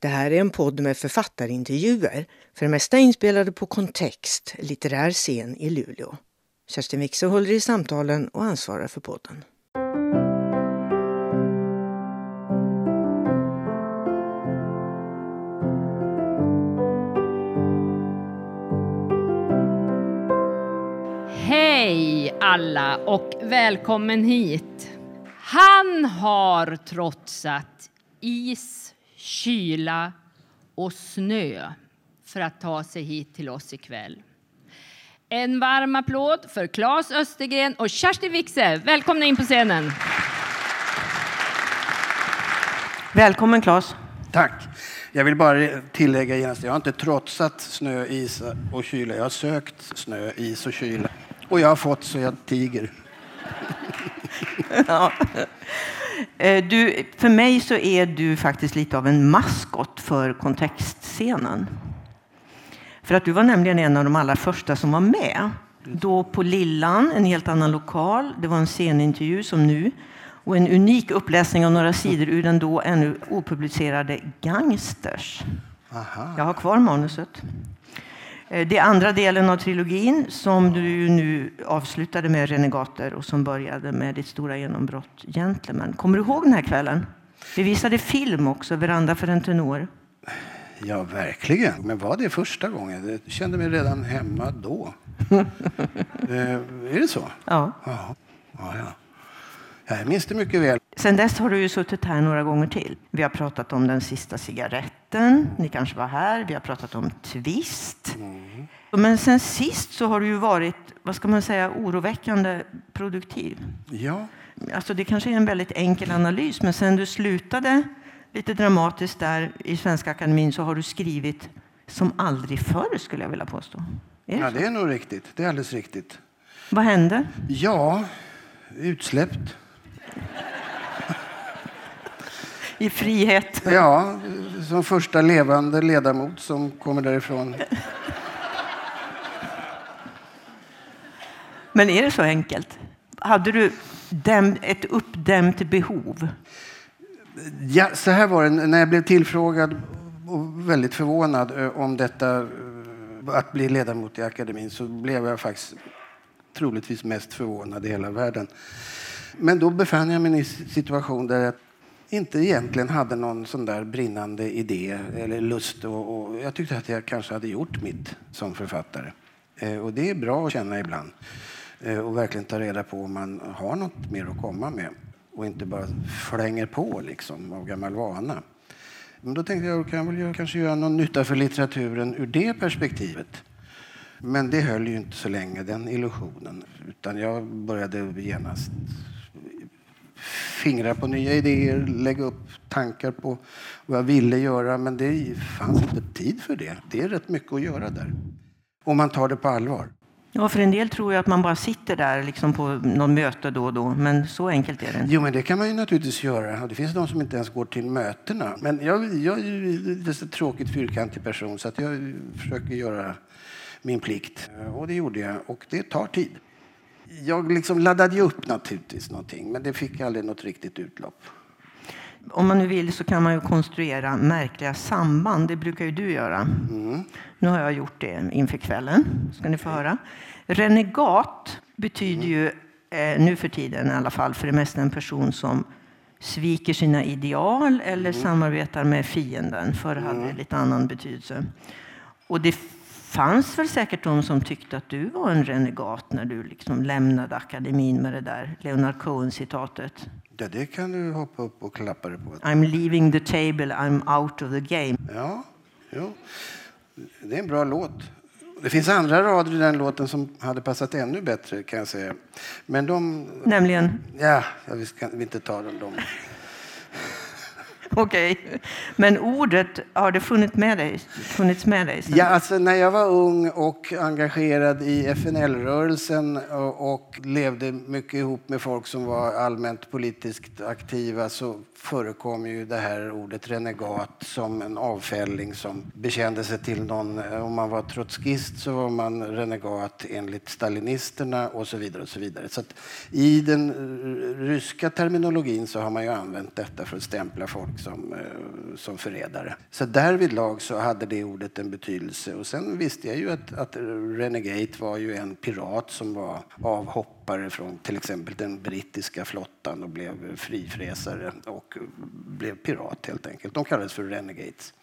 Det här är en podd med författarintervjuer, för det mesta inspelade på Kontext, litterär scen i Luleå. Kerstin Wixe håller i samtalen och ansvarar för podden. Hej alla och välkommen hit. Han har trotsat is, kyla och snö för att ta sig hit till oss ikväll. En varm applåd för Claes Östergren och Kerstin Wixe. Välkomna in på scenen. Välkommen Claes. Tack. Jag vill bara tillägga genast, jag har inte trotsat snö, is och kyla. Jag har sökt snö, is och kyla. Och jag har fått så jag tiger. Ja. Eh, Du, för mig så är du faktiskt lite av en maskot för kontextscenen. För att du var nämligen en av de allra första som var med. Då på Lillan, en helt annan lokal. Det var en scenintervju som nu. Och en unik uppläsning av några sidor ur den då ännu opublicerade Gangsters. Aha. Jag har kvar manuset. Eh, Det är andra delen av trilogin som du nu avslutade med Renegater och som började med ditt stora genombrott Gentlemen. Kommer du ihåg den här kvällen? Vi visade film också, Veranda för en tenor. Ja, verkligen. Men var det första gången? Jag kände mig redan hemma då. eh, är det så? Ja. Ja. ja, ja. Jag minns det mycket väl. Sen dess har du ju suttit här några gånger till. Vi har pratat om den sista cigaretten. Ni kanske var här. Vi har pratat om twist. Men sen sist så har du ju varit, vad ska man säga, oroväckande produktiv. Ja, Alltså det kanske är en väldigt enkel analys, men sen du slutade lite dramatiskt där i Svenska Akademin så har du skrivit som aldrig förr, skulle jag vilja påstå. Är det ja så? det är nog riktigt. Det är alldeles riktigt. Vad hände? Ja, utsläppt. I frihet? Ja, som första levande ledamot som kommer därifrån. Men är det så enkelt? Hade du ett uppdämt behov? Ja, så här var det. När jag blev tillfrågad och väldigt förvånad eh, om detta eh, att bli ledamot i akademin så blev jag faktiskt troligtvis mest förvånad i hela världen. Men då befann jag mig i en situation där jag inte egentligen hade någon sån där brinnande idé eller lust. Och, och jag tyckte att jag kanske hade gjort mitt som författare. Eh, och det är bra att känna ibland. Eh, och verkligen ta reda på om man har något mer att komma med. Och inte bara flänger på liksom av gammal vana. Men då tänkte jag, kan jag väl kanske göra någon nytta för litteraturen ur det perspektivet. Men det höll ju inte så länge, den illusionen. Utan jag började genast fingra på nya idéer, lägga upp tankar på vad jag ville göra. Men det fanns inte tid för det. Det är rätt mycket att göra där. Om man tar det på allvar. Ja, för en del tror jag att man bara sitter där liksom på någon möte då och då, men så enkelt är det inte. Jo, men det kan man ju naturligtvis göra. Det finns de som inte ens går till mötena. Men jag, jag är ju en tråkigt fyrkantig person så att jag försöker göra min plikt. Och det gjorde jag. Och det tar tid. Jag liksom laddade ju upp naturligtvis någonting, men det fick aldrig något riktigt utlopp. Om man nu vill så kan man ju konstruera märkliga samband. Det brukar ju du göra. Nu har jag gjort det inför kvällen. ska ni få höra. Renegat betyder ju eh, nu för tiden i alla fall för det mesta en person som sviker sina ideal eller samarbetar med fienden. Förr hade det lite annan betydelse. Och det fanns väl säkert de som tyckte att du var en renegat när du liksom lämnade akademin med det där Leonard Cohen-citatet. Ja, det kan du hoppa upp och klappa dig på. I'm leaving the table, I'm out of the game. Ja, jo. det är en bra låt. Det finns andra rader i den låten som hade passat ännu bättre kan jag säga. Men de... Nämligen, Ja, vi ska vi inte ta dem. dem. okej. Men ordet, har det funnits med dig? Funnits med dig sen? Ja, alltså, när jag var ung och engagerad i FNL-rörelsen och, och levde mycket ihop med folk som var allmänt politiskt aktiva så förekom ju det här ordet renegat som en avfälling som bekände sig till någon. Om man var trotskist så var man renegat enligt stalinisterna och så vidare. och så vidare. Så att I den ryska terminologin så har man ju använt detta för att stämpla folk som, eh, som förrädare. Så därvidlag så hade det ordet en betydelse. Och sen visste jag ju att, att renegate var ju en pirat som var avhoppare från till exempel den brittiska flottan och blev frifräsare och blev pirat helt enkelt. De kallades för Renegades.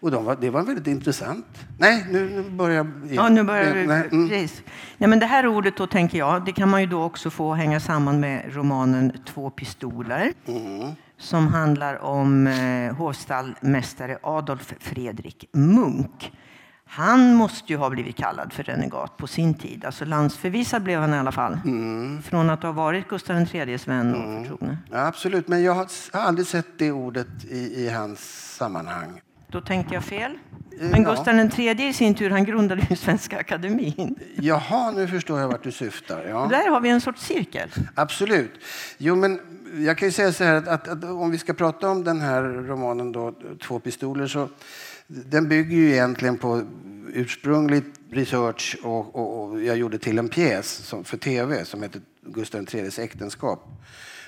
Och de var, det var väldigt intressant. Nej, nu, nu börjar jag... Ja, nu börjar du. Nej, mm. Precis. Nej, men det här ordet då tänker jag, det kan man ju då också få hänga samman med romanen Två pistoler. Mm. Som handlar om eh, hovstallmästare Adolf Fredrik Munk. Han måste ju ha blivit kallad för renegat på sin tid. Alltså landsförvisad blev han i alla fall. Mm. Från att ha varit Gustav IIIs vän och förtroende. Ja, absolut, men jag har har aldrig sett det ordet i, i hans sammanhang. Då tänkte jag fel. Eh, Men ja. Gustav III i sin tur, han grundade ju Svenska Akademin. Jaha, nu förstår jag vart du syftar. Ja. Där har vi en sorts cirkel. Absolut. Jo, men jag kan ju säga så här att, att, att om vi ska prata om den här romanen då, Två pistoler, så den bygger ju egentligen på ursprunglig research och, och, och jag gjorde till en pjäs som, för tv som heter Gustav IIIs äktenskap.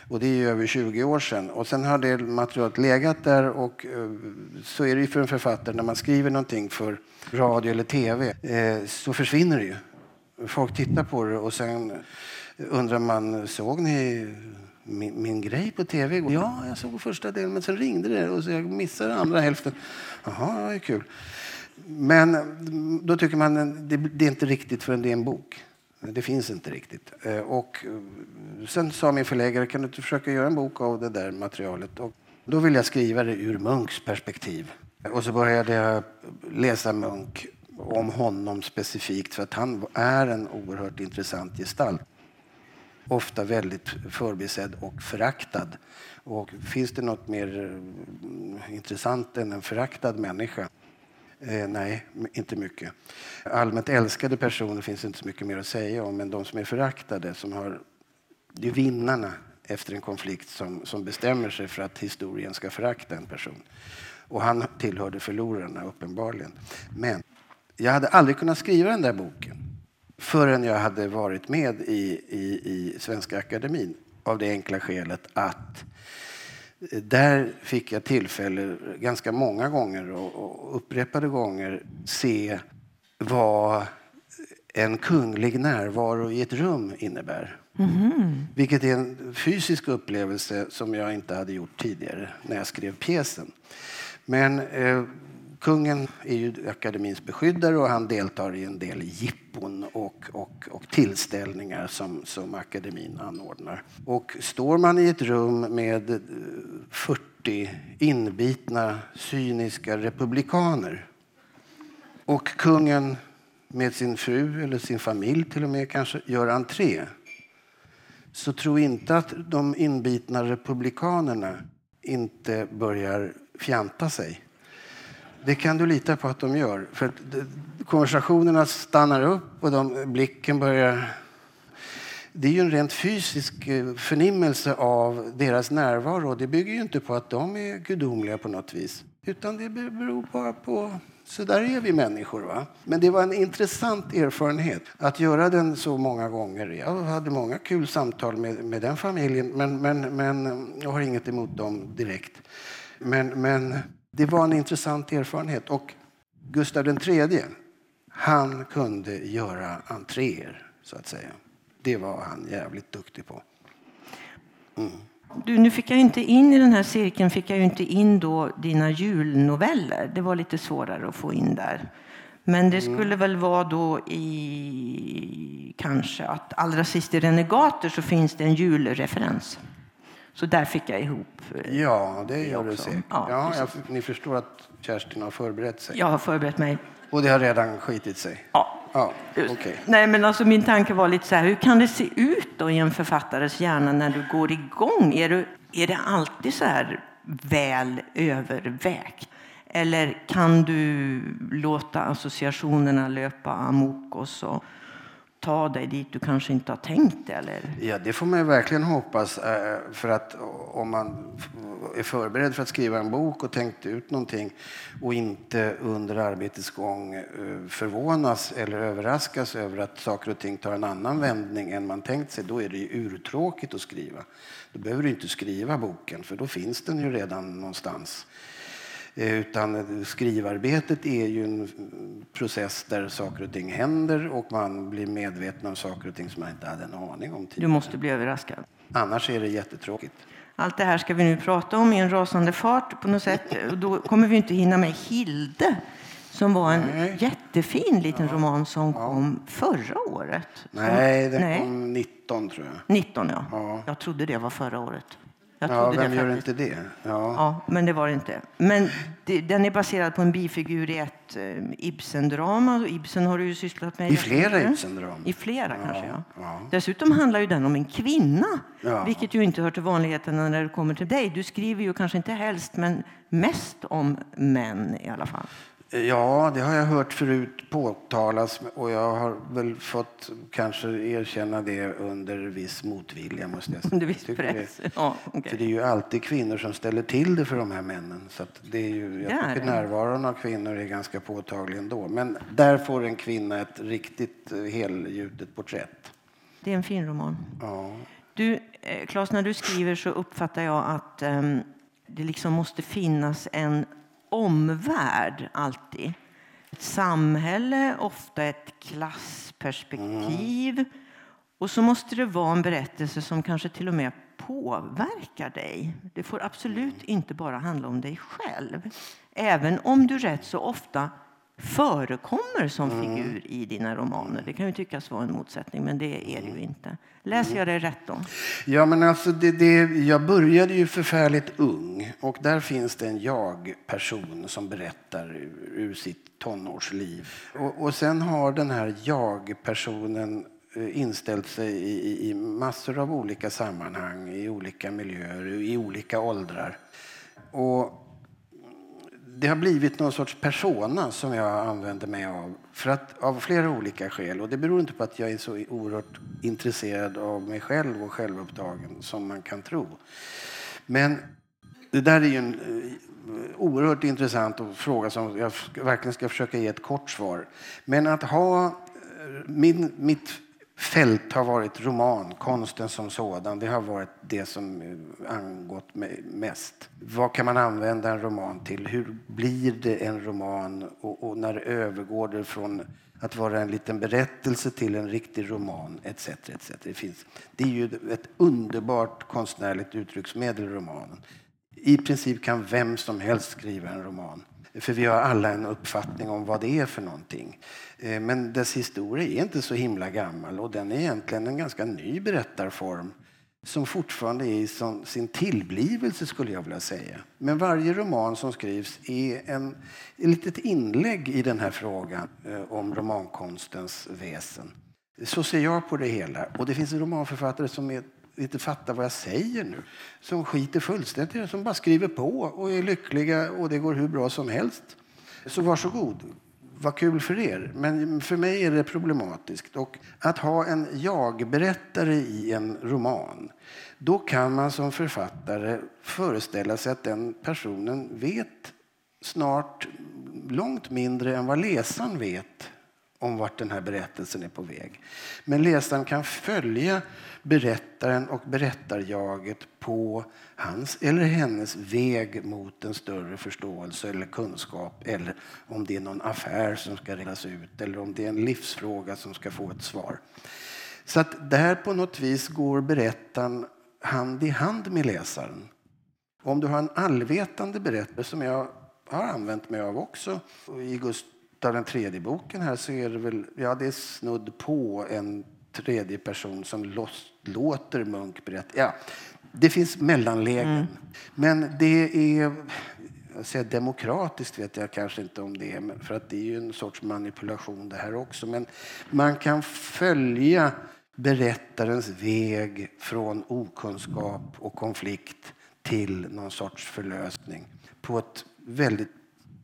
Och det är ju över 20 år sedan. Och sen har det materialet legat där och eh, så är det ju för en författare när man skriver någonting för radio eller tv eh, så försvinner det ju. Folk tittar på det och sen undrar man, såg ni min, min grej på tv igår? Ja, jag såg första delen men sen ringde det och så jag missade andra hälften. Jaha, det är kul. Men mm, då tycker man det, det är inte riktigt förrän det är en bok. Det finns inte riktigt. Eh, och eh, sen sa min förläggare, kan du inte försöka göra en bok av det där materialet? Och då ville jag skriva det ur Munks perspektiv. Och så började jag läsa Munk om honom specifikt för att han är en oerhört intressant gestalt. Ofta väldigt förbisedd och föraktad. Och finns det något mer eh, intressant än en föraktad människa? Eh, nej, inte mycket. Allmänt älskade personer finns inte så mycket mer att säga om, men de som är föraktade, som har, det är vinnarna efter en konflikt som, som bestämmer sig för att historien ska förakta en person. Och han tillhörde förlorarna uppenbarligen. Men jag hade aldrig kunnat skriva den där boken förrän jag hade varit med i, i, i Svenska Akademin av det enkla skälet att där fick jag tillfälle ganska många gånger och, upprepade gånger se vad en kunglig närvaro i ett rum innebär. Vilket är en fysisk upplevelse som jag inte hade gjort tidigare när jag skrev pjäsen. Men eh, kungen är ju akademins beskyddare och han deltar i en del jippon och, och, och tillställningar som, som akademin anordnar. Och står man i ett rum med 40 inbitna cyniska republikaner och kungen med sin fru eller sin familj till och med kanske gör entré så tro inte att de inbitna republikanerna inte börjar fjanta sig. Det kan du lita på att de gör. För att de- konversationerna stannar upp och de, blicken börjar... Det är ju en rent fysisk eh, förnimmelse av deras närvaro. Det bygger ju inte på att de är gudomliga på något vis. Utan det beror bara på... Så där är vi människor. Va? Men det var en intressant erfarenhet att göra den så många gånger. Jag hade många kul samtal med, med den familjen men, men, men jag har inget emot dem direkt. Men, men det var en intressant erfarenhet. Och Gustav III, han kunde göra entréer, så att säga. Det var han jävligt duktig på. Du, nu fick jag inte in i den här cirkeln fick jag inte in då dina julnoveller. Det var lite svårare att få in där. Men det skulle väl vara då i kanske att allra sist i Renegater så finns det en julreferens. Så där fick jag ihop. eh, Ja, det gör också. säkert. Ja, Ja, jag, ni förstår att Kerstin har förberett sig. Jag har förberett mig. Och det har redan skitit sig? Ja. Ja, okej. Nej, men alltså min tanke var lite så här, hur kan det se ut då i en författares hjärna när du går igång? Är, du, är det alltid så här väl övervägt? Eller kan du låta associationerna löpa amok och så ta dig dit du kanske inte har tänkt eller? Ja, det får man verkligen hoppas. Eh, för att om man är förberedd för att skriva en bok och tänkt ut någonting och inte under arbetets gång eh, förvånas eller överraskas över att saker och ting tar en annan vändning än man tänkt sig, då är det ju urtråkigt att skriva. Då behöver du inte skriva boken, för då finns den ju redan någonstans. Eh, Utan skrivarbetet är ju en process där saker och ting händer och man blir medveten om saker och ting som man inte hade en aning om Du tidigare. måste bli överraskad. Annars är det jättetråkigt. Allt det här ska vi nu prata om i en rasande fart på något sätt. Och då kommer vi inte hinna med Hilde som var en Nej. jättefin liten roman som kom förra året. Nej, den Nej. kom 19 tror jag. 19 ja. Ja. Jag trodde det var förra året. Jag Ja, vem det gör faktiskt. inte det? Ja. Ja, men det var det inte. Men det, den är baserad på en bifigur i ett eh, Ibsen-drama. Ibsen har du ju sysslat med. I flera jättemycket. Ibsen-drama. I flera kanske, ja. ja. Dessutom handlar ju den om en kvinna, Ja. vilket ju inte hör till vanligheterna när det kommer till dig. Du skriver ju kanske inte helst, men mest om män i alla fall. Ja, det har jag hört förut påtalas och jag har väl fått kanske erkänna det under viss motvilja måste jag säga. Under viss press. Ja, okej. För det är ju alltid kvinnor som ställer till det för de här männen. Så det är ju, jag Det är tycker närvaron av kvinnor är ganska påtaglig ändå. Men där får en kvinna ett riktigt eh, helgjutet porträtt. Det är en fin roman. Ja. Du, eh, Claes, när du skriver så uppfattar jag att ehm, det liksom måste finnas en omvärld alltid. Ett samhälle, ofta ett klassperspektiv. Och så måste det vara en berättelse som kanske till och med påverkar dig. Det får absolut inte bara handla om dig själv. Även om du rätt så ofta förekommer som figur i dina romaner. Det kan ju tyckas vara en motsättning, men det är det ju inte. Läser jag dig rätt då? Ja, men alltså det, det, jag började ju förfärligt ung och där finns det en jag-person som berättar ur, ur sitt tonårsliv. Och, och sen har den här jag-personen eh, inställt sig i, i, i massor av olika sammanhang, i olika miljöer, i olika åldrar. Och det har blivit någon sorts persona som jag använder mig av för att, av flera olika skäl. Och det beror inte på att jag är så oerhört intresserad av mig själv och självupptagen som man kan tro. Men det där är ju en eh, oerhört intressant fråga som jag verkligen ska försöka ge ett kort svar. Men att ha eh, min, mitt fält har varit roman, konsten som sådan. Det har varit det som eh, angått mig mest. Vad kan man använda en roman till? Hur blir det en roman? Och, och när övergår det från att vara en liten berättelse till en riktig roman? Etc, etc. Det, finns, det är ju ett underbart konstnärligt uttrycksmedel, romanen. I princip kan vem som helst skriva en roman. För vi har alla en uppfattning om vad det är för någonting. Eh, men dess historia är inte så himla gammal och den är egentligen en ganska ny berättarform som fortfarande är i sin tillblivelse skulle jag vilja säga. Men varje roman som skrivs är en, ett litet inlägg i den här frågan eh, om romankonstens väsen. Så ser jag på det hela. Och det finns romanförfattare som är, inte fattar vad jag säger nu. Som skiter fullständigt i det, som bara skriver på och är lyckliga och det går hur bra som helst. Så varsågod. Vad kul för er. Men för mig är det problematiskt. Och att ha en jag-berättare i en roman, då kan man som författare föreställa sig att den personen vet snart långt mindre än vad läsaren vet om vart den här berättelsen är på väg. Men läsaren kan följa berättaren och berättarjaget på hans eller hennes väg mot en större förståelse eller kunskap eller om det är någon affär som ska redas ut eller om det är en livsfråga som ska få ett svar. Så att där på något vis går berättaren hand i hand med läsaren. Om du har en allvetande berättare som jag har använt mig av också i Gustav den tredje boken här så är det väl, ja det är snudd på en tredje person som låter Munk berätta. Ja, det finns mellanlägen. Men det är, säger demokratiskt vet jag kanske inte om det är, för att det är ju en sorts manipulation det här också. Men man kan följa berättarens väg från okunskap och konflikt till någon sorts förlösning på ett väldigt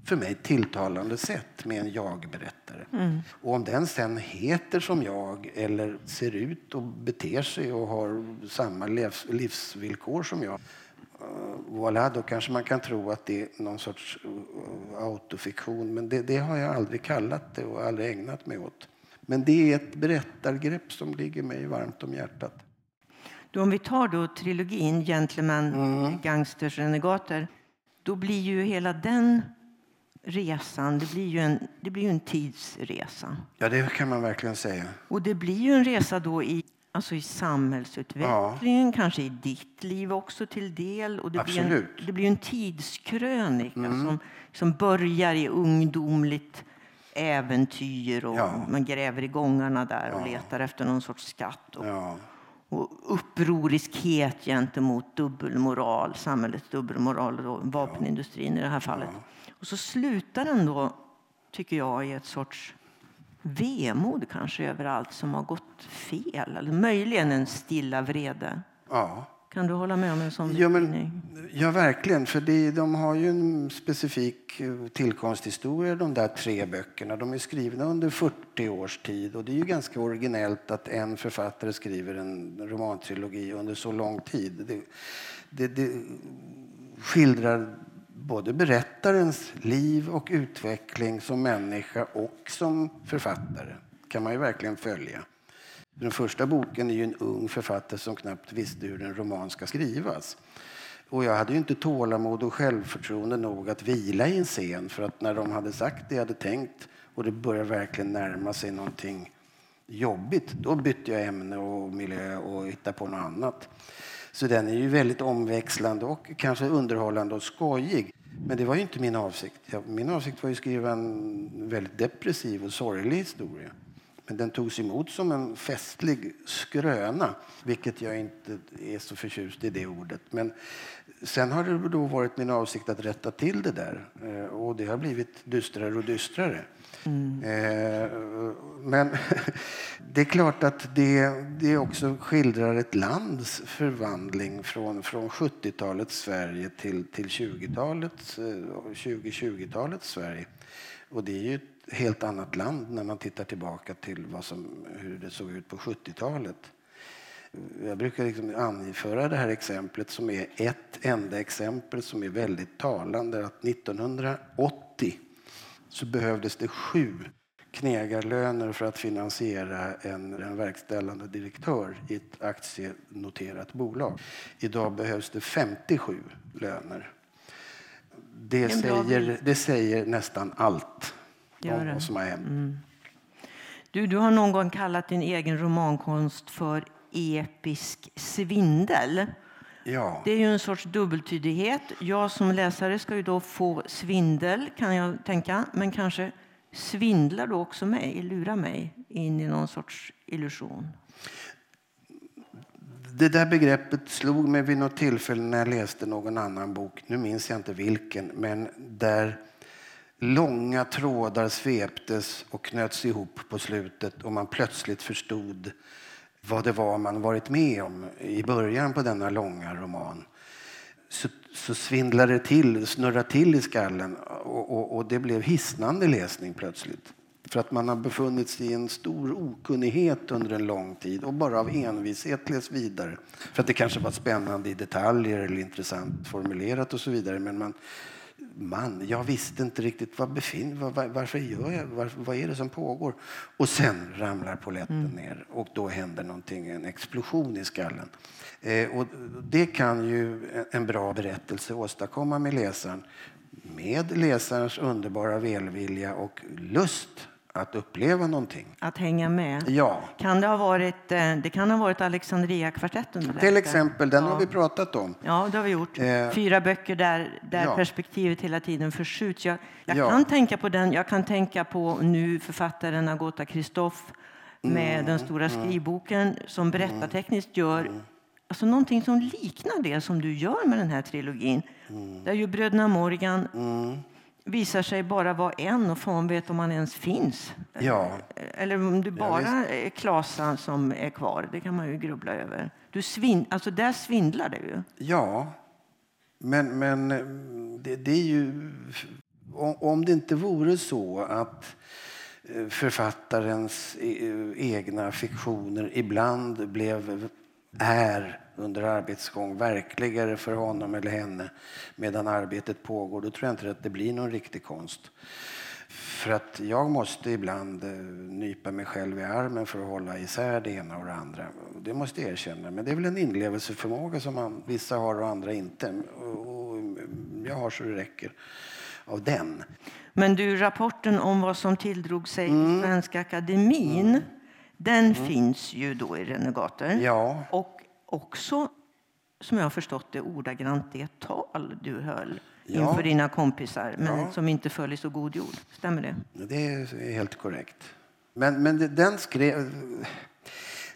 för mig tilltalande sätt med en jag-berättare. Mm. Och om den sen heter som jag eller ser ut och beter sig och har samma livs livsvillkor som jag uh, voilà, då kanske man kan tro att det är någon sorts uh, autofiktion. Men det, det, har jag aldrig kallat det och aldrig ägnat mig åt. Men det är ett berättargrepp som ligger mig varmt om hjärtat. Då om vi tar då trilogin Gentlemen, mm. Gangsters, Renegater. Då blir ju hela den resan, det blir ju en, det blir en tidsresa. Ja, det kan man verkligen säga. Och det blir ju en resa då i, alltså i samhällsutvecklingen, ja. kanske i ditt liv också till del. Och det, Absolut. blir en, det blir en tidskrönika mm. som, som börjar i ungdomligt äventyr och ja. man gräver i gångarna där och letar efter någon sorts skatt. Och, och upproriskhet gentemot dubbelmoral, samhällets dubbelmoral och vapenindustrin i det här fallet. Och så slutar den då, tycker jag, i ett sorts vemod kanske över allt som har gått fel. Eller möjligen en stilla vrede. Ja. Kan du hålla med om en sån ja, men, ja, verkligen. För det, de har ju en specifik eh, tillkomsthistoria, de där tre böckerna. De är skrivna under 40 års tid och det är ju ganska originellt att en författare skriver en romantrilogi under så lång tid. Det, det, det skildrar både berättarens liv och utveckling som människa och som författare kan man ju verkligen följa. Den första boken är ju en ung författare som knappt visste hur en roman ska skrivas. Och jag hade ju inte tålamod och självförtroende nog att vila i en scen för att när de hade sagt det jag hade tänkt och det började verkligen närma sig någonting jobbigt, då bytte jag ämne och miljö och hittade på något annat. Så den är ju väldigt omväxlande och kanske underhållande och skojig. Men det var ju inte min avsikt. Min avsikt var att skriva en väldigt depressiv och sorglig historia. Men den togs emot som en festlig skröna, vilket jag inte är så förtjust i det ordet. Men sen har det då varit min avsikt att rätta till det där eh, och det har blivit dystrare och dystrare. Mm. Eh, men det är klart att det, det också skildrar ett lands förvandling från, från 70-talets Sverige till, till 20-talets, 2020-talets eh, Sverige. Och det är ju ett helt annat land när man tittar tillbaka till vad som, hur det såg ut på 70-talet. Jag brukar liksom anföra det här exemplet som är ett enda exempel som är väldigt talande. Att 1980 så behövdes det sju knegarlöner för att finansiera en, en verkställande direktör i ett aktienoterat bolag. Idag behövs det 57 löner. Det säger, det säger nästan allt om vad som har hänt. Mm. Du, du har någon gång kallat din egen romankonst för episk svindel. Ja. Det är ju en sorts dubbeltydighet. Jag som läsare ska ju då få svindel, kan jag tänka. Men kanske svindlar du också mig, lurar mig in i någon sorts illusion. Det där begreppet slog mig vid något tillfälle när jag läste någon annan bok. Nu minns jag inte vilken, men där långa trådar sveptes och knöts ihop på slutet och man plötsligt förstod vad det var man varit med om i början på denna långa roman. Så, så svindlade det till, snurrade till i skallen och, och, och det blev hisnande läsning plötsligt. För att man har befunnit sig i en stor okunnighet under en lång tid och bara av envishet läst vidare. För att det kanske var spännande i detaljer eller intressant formulerat och så vidare. Men man, man, jag visste inte riktigt vad befin, var, varför gör jag, var, vad är det som pågår? Och sen ramlar poletten mm. ner och då händer någonting, en explosion i skallen. Eh, och det kan ju en bra berättelse åstadkomma med läsaren. Med läsarens underbara välvilja och lust att uppleva någonting. Att hänga med. Ja. Kan det, ha varit, eh, det kan ha varit Alexandria-kvartetten? Till exempel, den ja. har vi pratat om. Ja, det har vi gjort. Eh. Fyra böcker där, där ja. perspektivet hela tiden förskjuts. Jag, jag ja. kan tänka på den. Jag kan tänka på nu författaren Agota Christoph med mm. den stora mm. skrivboken som berättartekniskt gör mm. Alltså någonting som liknar det som du gör med den här trilogin. Mm. Där ju bröderna Morgan mm visar sig bara vara en och fan vet om han ens finns. Ja. Eller om det bara ja, är Klasan som är kvar. Det kan man ju grubbla över. Du svin alltså där svindlar det ju. Ja, men, men det, det är ju Om det inte vore så att eh, författarens eh, egna fiktioner ibland blev, är under arbetsgång verkligare för honom eller henne medan arbetet pågår, då tror jag inte att det blir någon riktig konst. För att jag måste ibland eh, nypa mig själv i armen för att hålla isär det ena och det andra. Det måste jag erkänna. Men det är väl en inlevelseförmåga som man, vissa har och andra inte. Och jag har så det räcker av den. Men du, rapporten om vad som tilldrog sig mm. i Svenska Akademin, mm. Den mm. finns ju då i Renegater. Ja. Och också, som jag har förstått det, ordagrant det tal du höll ja. inför dina kompisar, men ja. som inte föll i så god jord. Stämmer det? Det är helt korrekt. Men, men den skrev...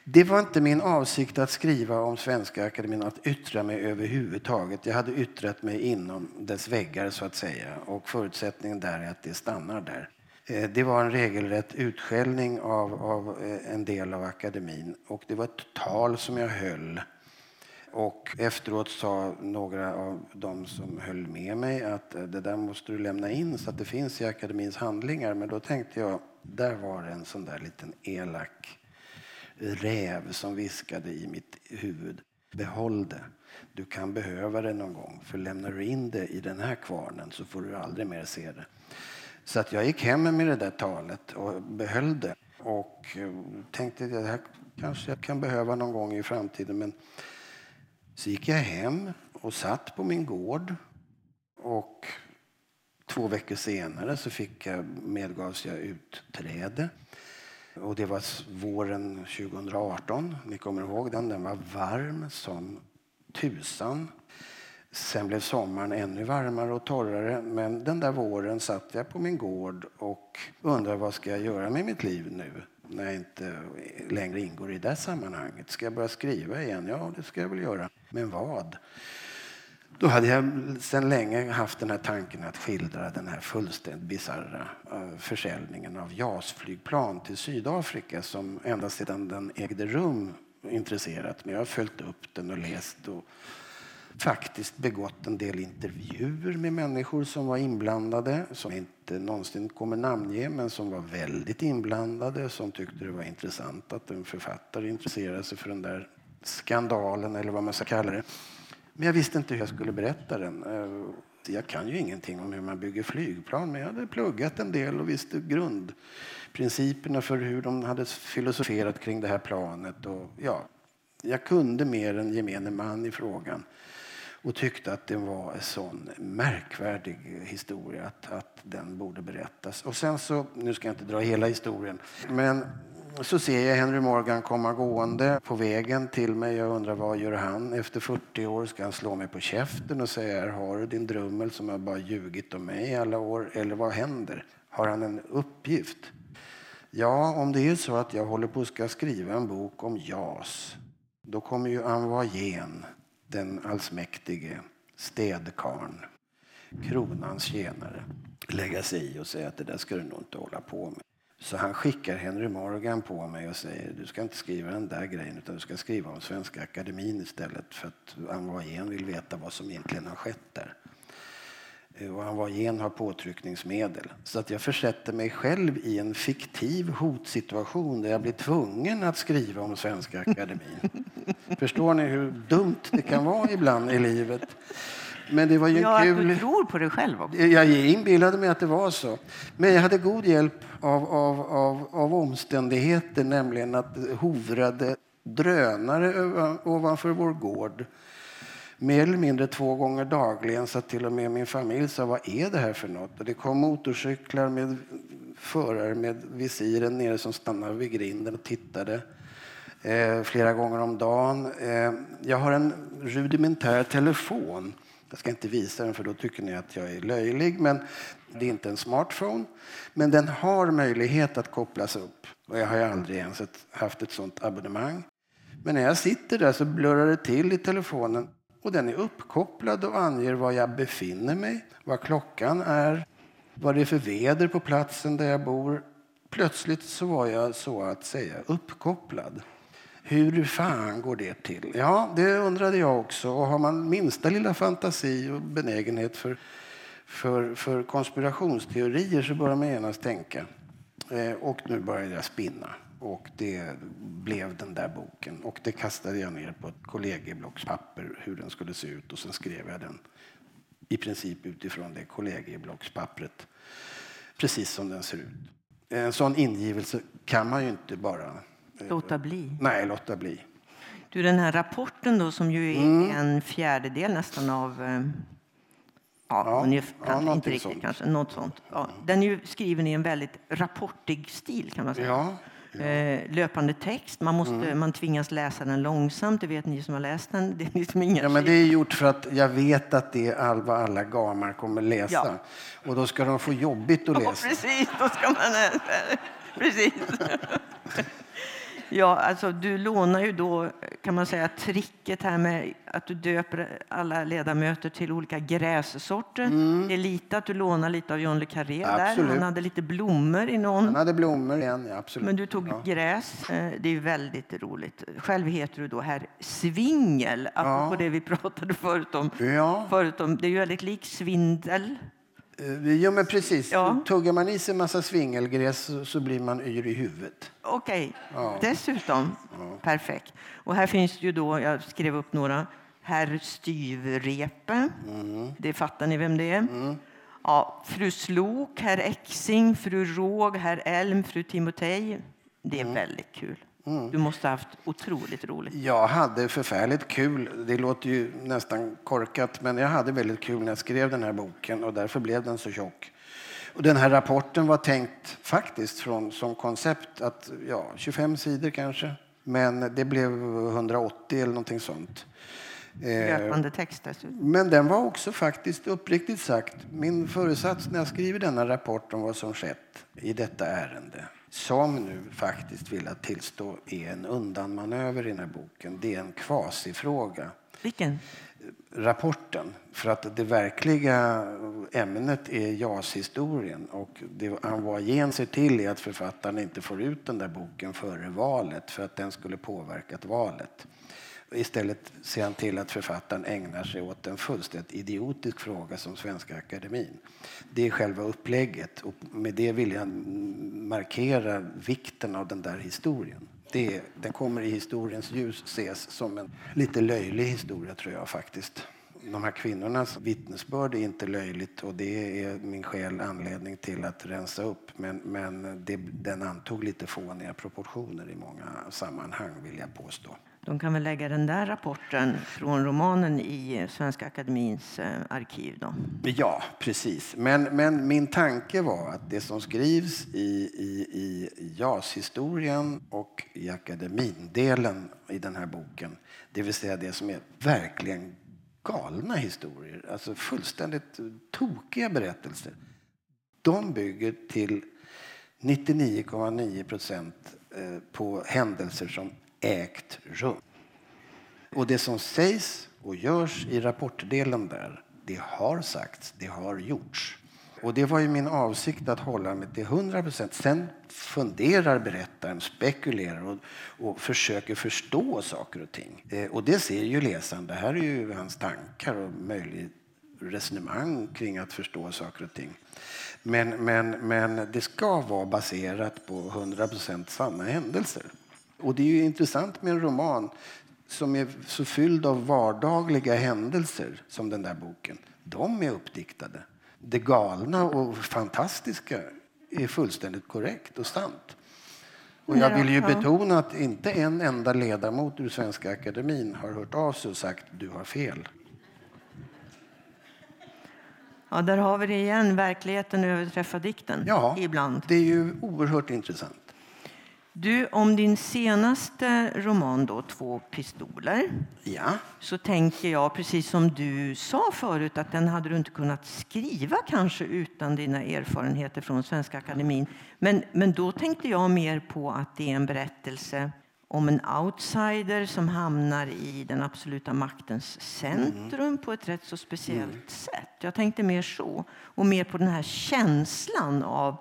Det var inte min avsikt att skriva om Svenska Akademin, att yttra mig överhuvudtaget. Jag hade yttrat mig inom dess väggar så att säga och förutsättningen där är att det stannar där. Eh, det var en regelrätt utskällning av, av eh, en del av akademin och det var ett tal som jag höll och efteråt sa några av de som höll med mig att eh, det där måste du lämna in så att det finns i akademins handlingar. Men då tänkte jag, där var det en sån där liten elak räv som viskade i mitt huvud. Behåll det. Du kan behöva det någon gång. För lämnar du in det i den här kvarnen så får du aldrig mer se det. Så att jag gick hem med det där talet och behöll det. Och eh, tänkte att det här kanske jag kan behöva någon gång i framtiden. Men så gick jag hem och satt på min gård. Och två veckor senare så fick jag, medgavs jag utträde. Och det var våren 2018. Ni kommer ihåg den. Den var varm som tusan. Sen blev sommaren ännu varmare och torrare. Men den där våren satt jag på min gård och undrade vad ska jag göra med mitt liv nu när jag inte längre ingår i det sammanhanget. Ska jag börja skriva igen? Ja, det ska jag väl göra. Men vad? Då hade jag sedan länge haft den här tanken att skildra den här fullständigt bisarra eh, försäljningen av JAS-flygplan till Sydafrika som ända sedan den ägde rum intresserat mig. Jag har följt upp den och läst och faktiskt begått en del intervjuer med människor som var inblandade, som inte någonsin kommer namnge, men som var väldigt inblandade, som tyckte det var intressant att en författare intresserade sig för den där skandalen, eller vad man ska kalla det. Men jag visste inte hur jag skulle berätta den. Eh, jag kan ju ingenting om hur man bygger flygplan, men jag hade pluggat en del och visste grundprinciperna för hur de hade filosoferat kring det här planet. Och ja, jag kunde mer än gemene man i frågan och tyckte att det var en sån märkvärdig historia att, att den borde berättas. Och sen så, nu ska jag inte dra hela historien, men så ser jag Henry Morgan komma gående på vägen till mig. Jag undrar vad gör han? Efter 40 år ska han slå mig på käften och säga här har du din drummel som har bara ljugit om mig i alla år. Eller vad händer? Har han en uppgift? Ja, om det är så att jag håller på att ska skriva en bok om JAS, då kommer ju Anvoyen den allsmäktige städkarn, kronans tjänare, lägga sig i och säga att det där ska du nog inte hålla på med. Så han skickar Henry Morgan på mig och säger du ska inte skriva den där grejen utan du ska skriva om Svenska Akademin istället för att Anvoyen vill veta vad som egentligen har skett där. Eh, och Anvoyen har påtryckningsmedel. Så att jag försätter mig själv i en fiktiv hotsituation där jag blir tvungen att skriva om Svenska Akademin. Förstår ni hur dumt det kan vara ibland i livet? Men det var ju ja, kul... att du tror på dig själv också. Jag inbillade mig att det var så. Men jag hade god hjälp av, av, av, av omständigheter, nämligen att hovrade drönare ovanför vår gård mer eller mindre två gånger dagligen så till och med min familj sa vad är det här för något? Och det kom motorcyklar med förare med visiren nere som stannade vid grinden och tittade eh, flera gånger om dagen. Eh, jag har en rudimentär telefon. Jag ska inte visa den för då tycker ni att jag är löjlig. Men det är inte en smartphone. Men den har möjlighet att kopplas upp. Och jag har aldrig ens haft ett sånt abonnemang. Men när jag sitter där så blurrar det till i telefonen och den är uppkopplad och anger var jag befinner mig, vad klockan är, vad det är för väder på platsen där jag bor. Plötsligt så var jag så att säga uppkopplad. Hur fan går det till? Ja, det undrade jag också. Och har man minsta lilla fantasi och benägenhet för För, för konspirationsteorier så börjar man genast tänka. Eh, och nu började jag spinna. Och det blev den där boken. Och det kastade jag ner på ett kollegieblockspapper hur den skulle se ut. Och sen skrev jag den i princip utifrån det kollegieblockspappret. Precis som den ser ut. En sån ingivelse kan man ju inte bara... eh, Låta bli. Nej, låta bli. Du, den här rapporten då som ju är Mm. en fjärdedel nästan av eh, Ja, Ja, ungefär, ja, inte riktigt sånt. kanske. Något sånt. Ja, den är ju skriven i en väldigt rapportig stil kan man säga. Ja, Eh, löpande text, man, måste, Mm. man tvingas läsa den långsamt, det vet ni som har läst den. Det är liksom inga Ja, men det är gjort för att jag vet att det är all, vad alla gamar kommer läsa. Ja. Och då ska de få jobbigt att Ja, läsa. precis. Då ska man... precis. Ja, alltså du lånar ju då, kan man säga, tricket här med att du döper alla ledamöter till olika grässorter. Det är lite att du lånar lite av John le Carré där. Mm. Han hade lite blommor i någon. Han hade blommor igen, ja, absolut. Men du tog ja. gräs. Eh, Det är ju väldigt roligt. Själv heter du då herr Svingel, apropå det vi pratade förut om. Ja, Förut om. Det är ju väldigt lik svindel. Eh, jo, men precis. Ja. Tuggar man i sig en massa svingelgräs så, så blir man yr i huvudet. Okej, Ja. dessutom. Perfekt. Och här finns ju då, jag skrev upp några, herr Styvrepe. Mm. Det fattar ni vem det är. Ja, fru Slok, herr Exing, fru Råg, herr Elm, fru Timotej. Det är Mm. väldigt kul. Du måste ha haft otroligt roligt. Jag hade förfärligt kul. Det låter ju nästan korkat, men jag hade väldigt kul när jag skrev den här boken och därför blev den så tjock. Och den här rapporten var tänkt faktiskt från, som koncept att, ja, 25 sidor kanske. Men det blev 180 eller någonting sånt. Eh, Löpande text dessutom. Men den var också faktiskt uppriktigt sagt min föresats när jag skriver denna rapport om vad som skett i detta ärende som nu faktiskt vill jag tillstå är en undanmanöver i den här boken. Det är en kvasifråga. Vilken? Rapporten. För att det verkliga ämnet är JAS-historien. Och det han var gen sig till är att författaren inte får ut den där boken före valet för att den skulle påverkat valet. Istället ser han till att författaren ägnar sig åt en fullständigt idiotisk fråga som Svenska Akademin. Det är själva upplägget och med det vill jag markera vikten av den där historien. Det, den kommer i historiens ljus ses som en lite löjlig historia tror jag faktiskt. De här kvinnornas vittnesbörd är inte löjligt och det är min själ anledning till att rensa upp. Men, men det, den antog lite fåniga proportioner i många sammanhang vill jag påstå. De kan väl lägga den där rapporten från romanen i Svenska Akademins eh, arkiv då. Ja, precis. Men, men min tanke var att det som skrivs i, i, i JAS-historien och i akademindelen i den här boken, det vill säga det som är verkligen galna historier, alltså fullständigt tokiga berättelser, de bygger till 99,9 procent eh, på händelser som ägt rum. Och det som sägs och görs i rapportdelen där, det har sagts, det har gjorts. Och det var ju min avsikt att hålla mig till 100 procent. Sen funderar berättaren, spekulerar och, och försöker förstå saker och ting. Eh, och det ser ju läsaren. Det här är ju hans tankar och möjligt resonemang kring att förstå saker och ting. Men, men, men det ska vara baserat på 100 procent sanna händelser. Och det är intressant med en roman som är så fylld av vardagliga händelser som den där boken. De är uppdiktade. Det galna och fantastiska är fullständigt korrekt och sant. Och jag vill ju betona att inte en enda ledamot ur Svenska Akademin har hört av sig och sagt du har fel. Ja, där har vi det igen. Verkligheten överträffar dikten. Ja, Ibland. det är ju oerhört intressant. Du, om din senaste roman då, Två pistoler, Ja, så tänker jag, precis som du sa förut, att den hade du inte kunnat skriva kanske utan dina erfarenheter från Svenska Akademin. Men, men då tänkte jag mer på att det är en berättelse om en outsider som hamnar i den absoluta maktens centrum på ett rätt så speciellt sätt. Jag tänkte mer så. Och mer på den här känslan av,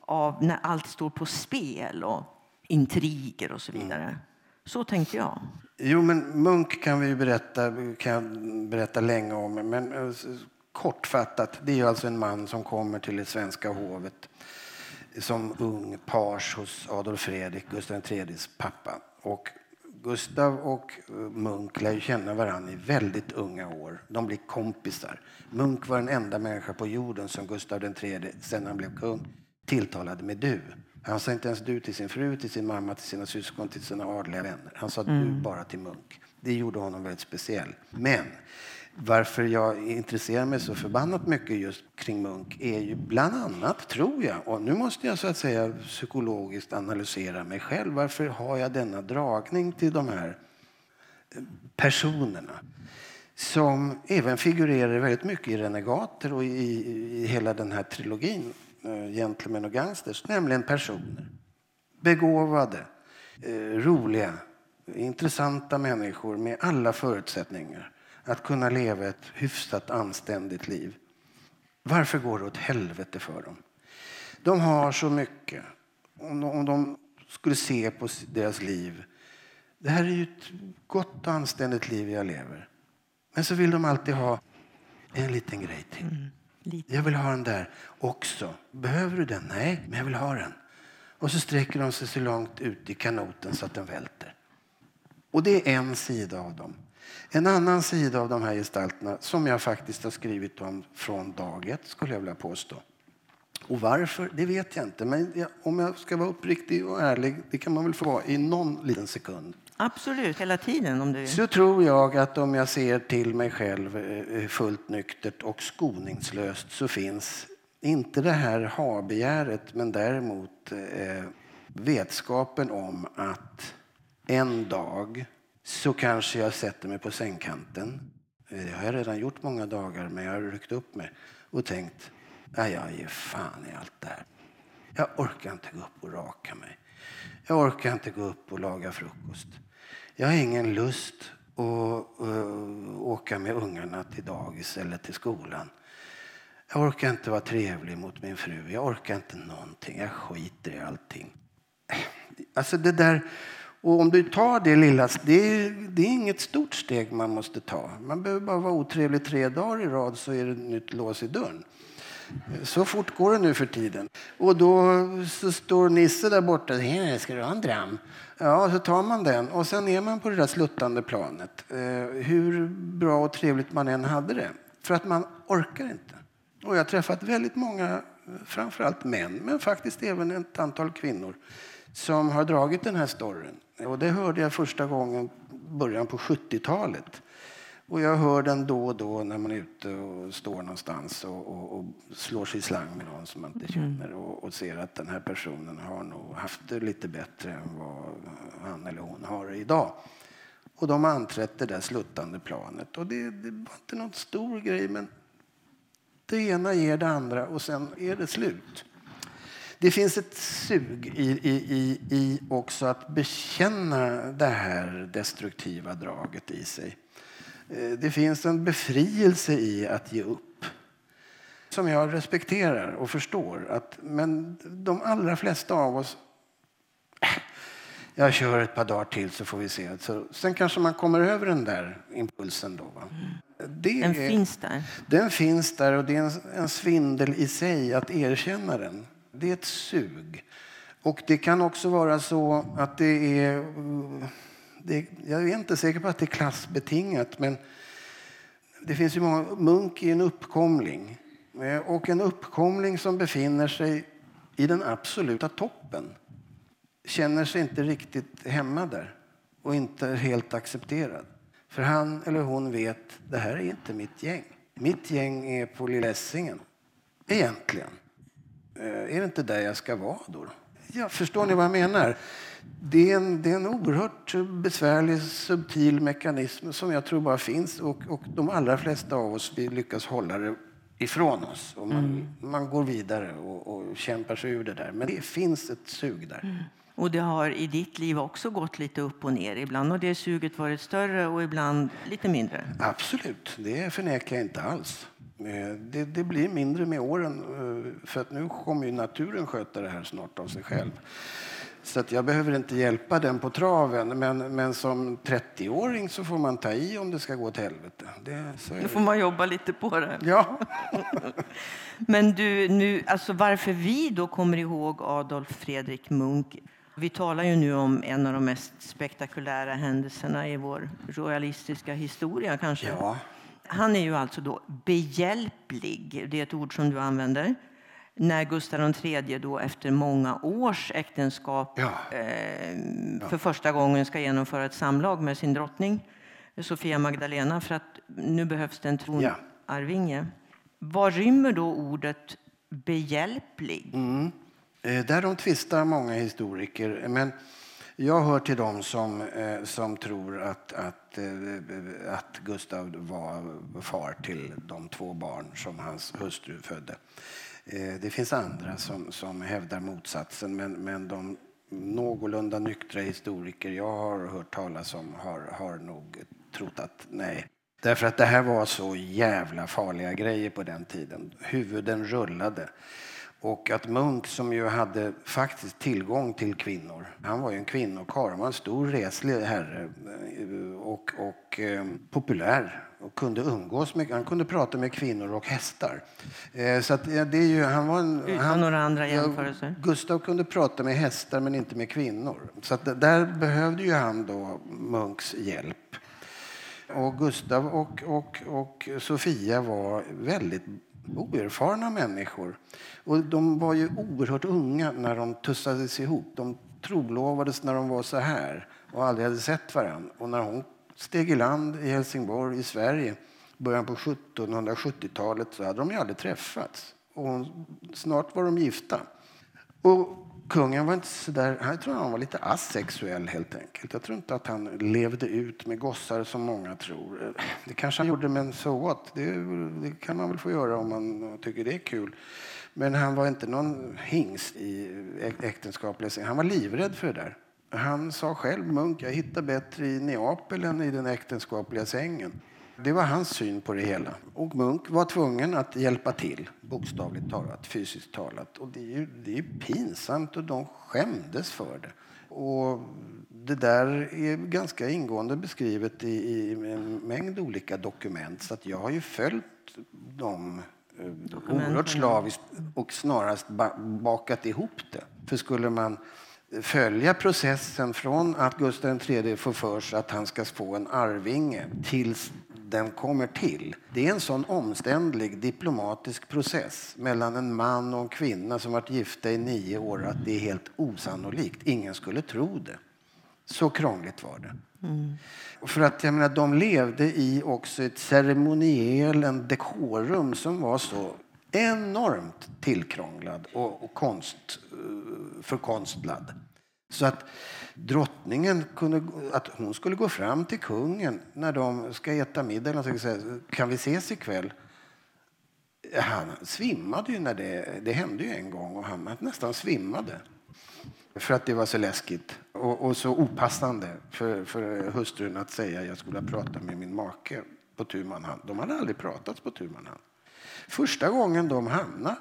av när allt står på spel och intriger och så vidare. Så tänkte jag. Jo, men Munk kan vi berätta, kan berätta länge om. Men eh, kortfattat, det är alltså en man som kommer till det svenska hovet som ung page hos Adolf Fredrik, Gustav IIIs pappa. Och Gustav och eh, Munk lär känna varandra i väldigt unga år. De blir kompisar. Munk var den enda människa på jorden som Gustav III, sen han blev kung, tilltalade med du. Han sa inte ens du till sin fru, till sin mamma, till sina syskon, till sina adliga vänner. Han sa mm. du bara till Munk. Det gjorde honom väldigt speciell. Men varför jag intresserar mig så förbannat mycket just kring Munk är ju bland annat, tror jag, och nu måste jag så att säga psykologiskt analysera mig själv. Varför har jag denna dragning till de här eh, personerna? Som även figurerar väldigt mycket i Renegater och i, i hela den här trilogin, Eh, gentlemän Gentlemen och Gangsters, nämligen personer. Begåvade, eh, roliga, intressanta människor med alla förutsättningar att kunna leva ett hyfsat anständigt liv. Varför går det åt helvete för dem? De har så mycket. Om de, om de skulle se på deras liv. Det här är ju ett gott och anständigt liv jag lever. Men så vill de alltid ha en liten grej till. Mm. Lite. jag vill ha den där också. Behöver du den? Nej, men jag vill ha den. Och så sträcker de sig så långt ut i kanoten så att den välter. Och det är en sida av dem. En annan sida av de här gestalterna som jag faktiskt har skrivit om från dag ett skulle jag vilja påstå. Och varför, det vet jag inte. Men jag, om jag ska vara uppriktig och ärlig, det kan man väl få vara i någon liten sekund. Absolut, hela tiden. Om du... Så tror jag att om jag ser till mig själv eh, eh, fullt nyktert och skoningslöst så finns inte det här ha-begäret men däremot eh, vetskapen om att en dag så kanske jag sätter mig på sängkanten. Eh, det har jag redan gjort många dagar, men jag har ryckt upp mig och tänkt att jag ger fan i allt det här. Jag orkar inte gå upp och raka mig. Jag orkar inte gå upp och laga frukost. Jag har ingen lust att uh, åka med ungarna till dagis eller till skolan. Jag orkar inte vara trevlig mot min fru. Jag orkar inte någonting. Jag skiter i allting. Eh, alltså det där och om du tar det lilla, det är, det är inget stort steg man måste ta. Man behöver bara vara otrevlig tre dagar i rad så är det nytt lås i dörren. Så fort går det nu för tiden. Och då så står Nisse där borta. Ska du ha en dram? Ja, så tar man den och sen är man på det där sluttande planet. Eh, hur bra och trevligt man än hade det. För att man orkar inte. Och jag har träffat väldigt många, framförallt män, men faktiskt även ett antal kvinnor som har dragit den här storyn. Och det hörde jag första gången början på 70-talet. Och jag hör den då och då när man är ute och står någonstans och, och, och slår sig i slang med någon som man inte mm. känner och, och, ser att den här personen har nog haft det lite bättre än vad han eller hon har idag. Och de har anträtt det där sluttande planet. Och det, det var inte någon stor grej men det ena ger det andra och sen är det slut. Det finns ett sug i, i, i, i också att bekänna det här destruktiva draget i sig. Eh, det finns en befrielse i att ge upp som jag respekterar och förstår. Att, men de allra flesta av oss... Jag kör ett par dagar till så får vi se. Så, sen kanske man kommer över den där impulsen. Då? Det den finns där. Den finns där och det är en, en svindel i sig att erkänna den. Det är ett sug. Och det kan också vara så att det är... Det, jag är inte säker på att det är klassbetingat, men det finns ju många... Munk är en uppkomling. Eh, och en uppkomling som befinner sig i den absoluta toppen känner sig inte riktigt hemma där och inte helt accepterad. För han eller hon vet det här är inte mitt gäng. Mitt gäng är på Lilla Essingen, egentligen. Eh, är det inte där jag ska vara då? Ja, förstår ni vad jag menar? Det är, en, det är en oerhört besvärlig, subtil mekanism som jag tror bara finns och, och de allra flesta av oss vi lyckas hålla det ifrån oss. Och man, mm. man går vidare och, och, kämpar sig ur det där. Men det finns ett sug där. Mm. Och det har i ditt liv också gått lite upp och ner. Ibland har det suget varit större och ibland lite mindre. Absolut, det förnekar jag inte alls. Eh, det, det, blir mindre med åren, eh, för att nu kommer ju naturen sköta det här snart av sig själv. Så att jag behöver inte hjälpa den på traven. Men, men som 30-åring så får man ta i om det ska gå åt helvete. Det, så Nu får man jobba lite på det. Ja. Men du, nu, alltså varför vi då kommer ihåg Adolf Fredrik Munk vi talar ju nu om en av de mest spektakulära händelserna i vår royalistiska historia kanske. ja. Han är ju alltså då behjälplig, det är ett ord som du använder, när Gustav III då efter många års äktenskap Ja. eh, för första gången ska genomföra ett samlag med sin drottning Sofia Magdalena för att nu behövs det en tronarvinge. Vad rymmer då ordet behjälplig? Eh, Därom tvistar många historiker. Men jag hör till dem som, eh, som tror att, att, eh, att Gustav var far till de två barn som hans hustru födde. Eh, det finns andra som, som hävdar motsatsen, men, men de någorlunda nyktra historiker jag har hört talas om har, har nog trott att nej. Därför att det här var så jävla farliga grejer på den tiden. Huvuden rullade. Och att Munk, som ju hade faktiskt tillgång till kvinnor, han var ju en kvinnokarl, han var en stor reslig herre eh, och, och eh, populär och kunde umgås med, han kunde prata med kvinnor och hästar. Eh, så att, ja, det är ju, han var en, Utan han, några andra ja, jämförelser. Gustav kunde prata med hästar men inte med kvinnor. Så att där behövde ju han då Munks hjälp. Och Gustav och, och, och Sofia var väldigt oerfarna människor. Och de var ju oerhört unga när de tussades ihop. De trolovades när de var så här och aldrig hade sett varandra. Och när hon steg i land i Helsingborg i Sverige början på 1770-talet så hade de ju aldrig träffats. Och snart var de gifta. Och kungen var inte så där, jag tror han var lite asexuell helt enkelt. Jag tror inte att han levde ut med gossar som många tror. Det kanske han gjorde, men så what? Det, det kan man väl få göra om man tycker det är kul. Men han var inte någon hingst i äk- äktenskapliga. Han var livrädd för det där. Han sa själv, Munk, jag hittar bättre i Neapel än i den äktenskapliga sängen. Det var hans syn på det hela. Och Munk var tvungen att hjälpa till, bokstavligt talat, fysiskt talat. Och det är ju, det är ju pinsamt och de skämdes för det. Och det där är ganska ingående beskrivet i, i en mängd olika dokument. Så att jag har ju följt dem eh, oerhört slaviskt och snarast ba- bakat ihop det. För skulle man följa processen från att Gustav III får för sig att han ska få en arvinge tills den kommer till. Det är en sån omständlig diplomatisk process mellan en man och en kvinna som varit gifta i nio år att det är helt osannolikt. Ingen skulle tro det. Så krångligt var det. För att jag menar, de levde i också ett ceremoniel, en dekorum som var så enormt tillkrånglad och, och konst, eh, förkonstlad. Så att drottningen kunde, att hon skulle gå fram till kungen när de ska äta middag och säga, kan vi ses ikväll? Han svimmade ju när det, det hände ju en gång och han nästan svimmade. För att det var så läskigt och, och så opassande för, för hustrun att säga jag skulle prata med min make på tu man hand. De hade aldrig pratats på tu man hand. Första gången de hamnade,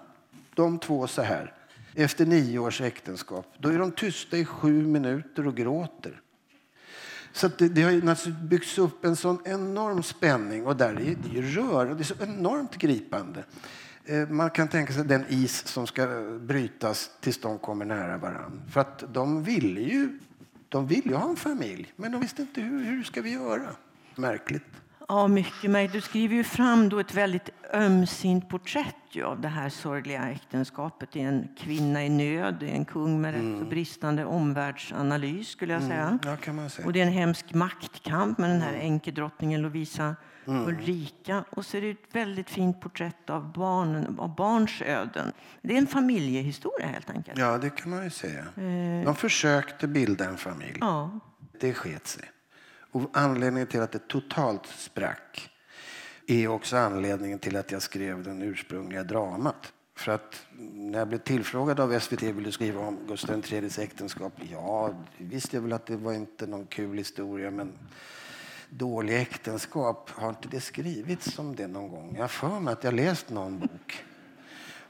de två så här, efter nio års äktenskap, då är de tysta i sju minuter och gråter. Så att det, det har ju byggts upp en sån enorm spänning och där är det är ju rör, det är så enormt gripande. Eh, man kan tänka sig den is som ska brytas tills de kommer nära varandra. För att de ville ju, de ju ha en familj, men de visste inte hur, hur ska vi göra. Märkligt. Ja, mycket märkligt. Du skriver ju fram då ett väldigt ömsint porträtt ju av det här sorgliga äktenskapet. Det är en kvinna i nöd, det är en kung med rätt så bristande omvärldsanalys skulle jag säga. Ja, kan man säga. Och det är en hemsk maktkamp med den här änkedrottningen Lovisa Ulrika. Och så är det ett väldigt fint porträtt av, barnen, av barns öden. Det är en familjehistoria helt enkelt. Ja, det kan man ju säga. De försökte bilda en familj. Ja. Det sket sig. Och anledningen till att det totalt sprack är också anledningen till att jag skrev den ursprungliga dramat. För att när jag blev tillfrågad av SVT vill du skriva om Gustav IIIs äktenskap. Ja, visste jag väl att det var inte någon kul historia men dåliga äktenskap, har inte det skrivits om det någon gång? Jag har för mig att jag läst någon bok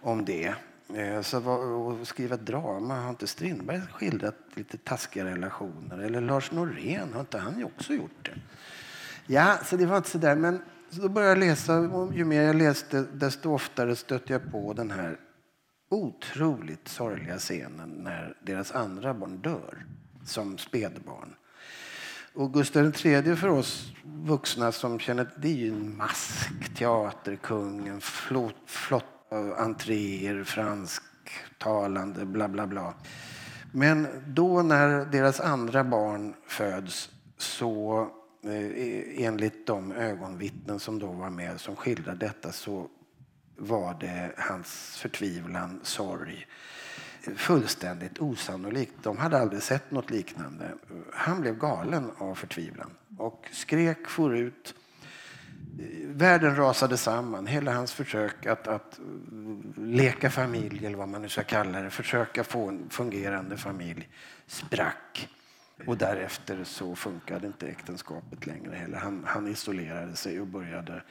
om det. Eh, så att skriva drama, har inte Strindberg skildrat lite taskiga relationer? Eller Lars Norén, har inte han också gjort det? Ja, så det var inte så där. Men så då började jag läsa och ju mer jag läste desto oftare stötte jag på den här otroligt sorgliga scenen när deras andra barn dör som spädbarn. Och Gustav III för oss vuxna som känner det är ju en mask, teaterkungen, flott, flott entréer, fransktalande, bla bla bla. Men då när deras andra barn föds så eh, e-, enligt de ögonvittnen som då var med som skildrade detta så var det hans förtvivlan, sorg fullständigt osannolikt. De hade aldrig sett något liknande. Han blev galen av förtvivlan och skrek, for ut. Världen rasade samman. Hela hans försök att, att leka familj, eller vad man nu ska kalla det, försöka få en fungerande familj, sprack. Och därefter så funkade inte äktenskapet längre heller. Han, han isolerade sig och började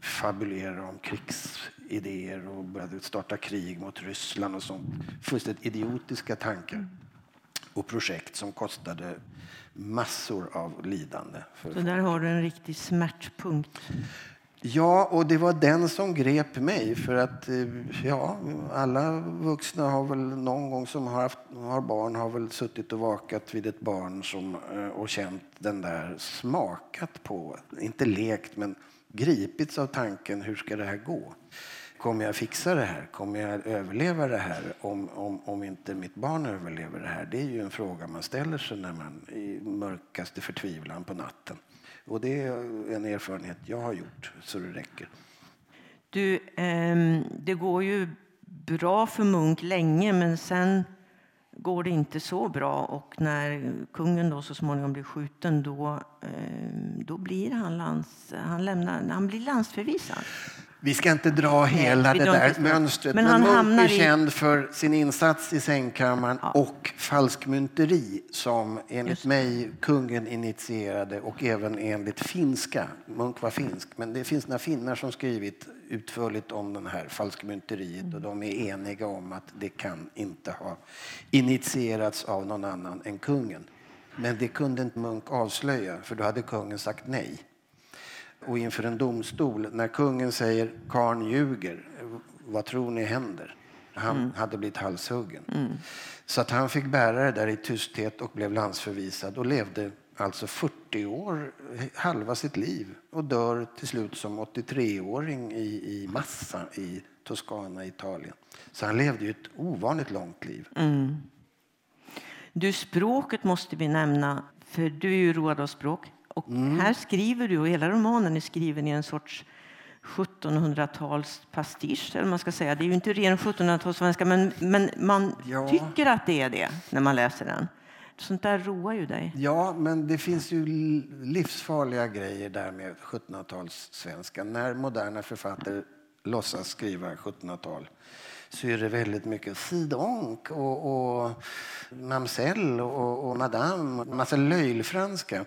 fabulera om krigsidéer och började starta krig mot Ryssland och sånt. Fullständigt idiotiska tankar och projekt som kostade massor av lidande. Så där har du en riktig smärtpunkt. Ja, och det var den som grep mig. För att eh, ja, alla vuxna har väl någon gång som har, haft, har barn har väl suttit och vakat vid ett barn som, eh, och känt den där smakat på, inte lekt men gripits av tanken hur ska det här gå? Kommer jag fixa det här? Kommer jag överleva det här om, om, om inte mitt barn överlever det här? Det är ju en fråga man ställer sig när man i mörkaste förtvivlan på natten. Och det är en erfarenhet jag har gjort så det räcker. Du, eh, det går ju bra för Munk länge, men sen går det inte så bra. Och när kungen då så småningom blir skjuten, då, ehm, då blir han, lands, han, lämnar, han blir landsförvisad. Vi ska inte dra hela vi det där mönstret. Men Men, han hamnar är i- känd för sin insats i sängkammaren och falskmynteri som enligt mig kungen initierade och även enligt finska. Munk var finsk, men det finns några finnar som skrivit utförligt om den här falskmynteriet och de är eniga om att det kan inte ha initierats av någon annan än kungen. Men det kunde inte Munk avslöja, för då hade kungen sagt nej och inför en domstol när kungen säger karn ljuger, vad tror ni händer? Han hade blivit halshuggen. Så att han fick bära det där i tysthet och blev landsförvisad och levde alltså 40 år, halva sitt liv och dör till slut som 83-åring i, i Massa i Toscana, Italien. Så han levde ju ett ovanligt långt liv. Du, språket måste vi nämna, för du är ju road av språk. Och här skriver du, och hela romanen är skriven i en sorts 1700-tals pastisch, eller man ska säga. Det är ju inte ren 1700-talssvenska, men, men man Ja. tycker att det är det när man läser den. Sånt där roar ju dig. Ja, men det finns ju livsfarliga grejer där med 1700-talssvenska. När moderna författare låtsas skriva 1700-tal så är det väldigt mycket sidonk och, och mamsell och, och madame. Massa löjlfranska.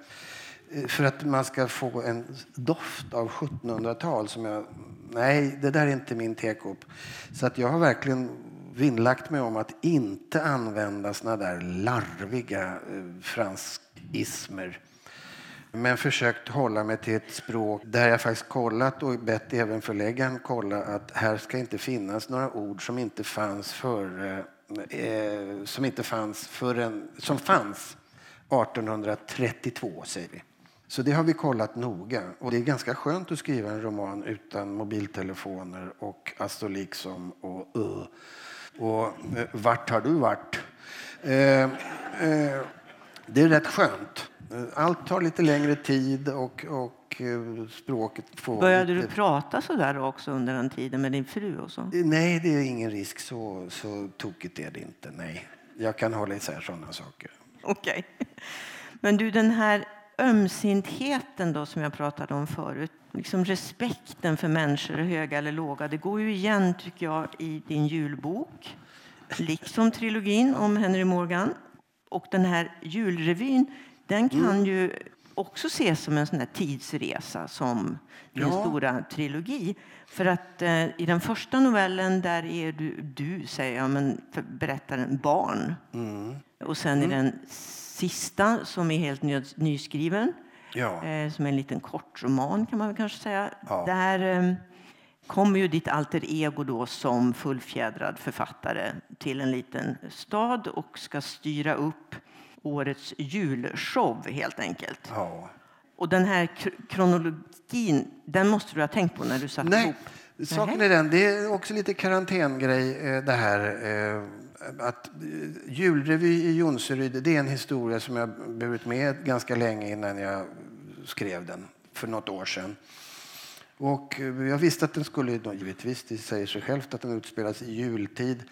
Eh, för att man ska få en doft av 1700-tal som jag... Nej, det där är inte min tekopp. Så att jag har verkligen vinnlagt mig om att inte använda såna där larviga eh, franskismer. Men försökt hålla mig till ett språk där jag faktiskt kollat och bett även förläggaren kolla att här ska inte finnas några ord som inte fanns före eh, som inte fanns förrän, som fanns 1832 säger vi. Så det har vi kollat noga. Och det är ganska skönt att skriva en roman utan mobiltelefoner och astoliksom och uh. Och eh, vart har du varit? Eh, eh, det är rätt skönt. Eh, Allt tar lite längre tid och, och eh, språket får... Började lite... du prata så där också under den tiden med din fru? Och så? Nej, det är ingen risk. Så, så tokigt är det inte. Nej. Jag kan hålla isär sådana saker. Okej. Men du, den här ömsintheten då som jag pratade om förut, liksom respekten för människor, höga eller låga, det går ju igen tycker jag i din julbok, liksom trilogin om Henry Morgan. Och den här julrevyn, den kan ju också ses som en sån tidsresa som din Ja. stora trilogi. För att eh, i den första novellen där är du, du säger jag, men berättaren barn. Mm. Och sen i den sista som är helt ny, nyskriven, Ja. eh, som en liten kortroman kan man kanske säga. Ja. Där eh, kommer ju ditt alter ego då som fullfjädrad författare till en liten stad och ska styra upp årets julshow helt enkelt. ja. Och den här kr- kronologin, den måste du ha tänkt på när du satte Nej, ihop. saken är den. Det är också lite karantängrej eh, det här. Att eh, julrevy i Jonseryd, det är en historia som jag burit med ganska länge innan jag skrev den för något år sedan. Och eh, jag visste att den skulle, givetvis, det säger sig självt att den utspelas i jultid.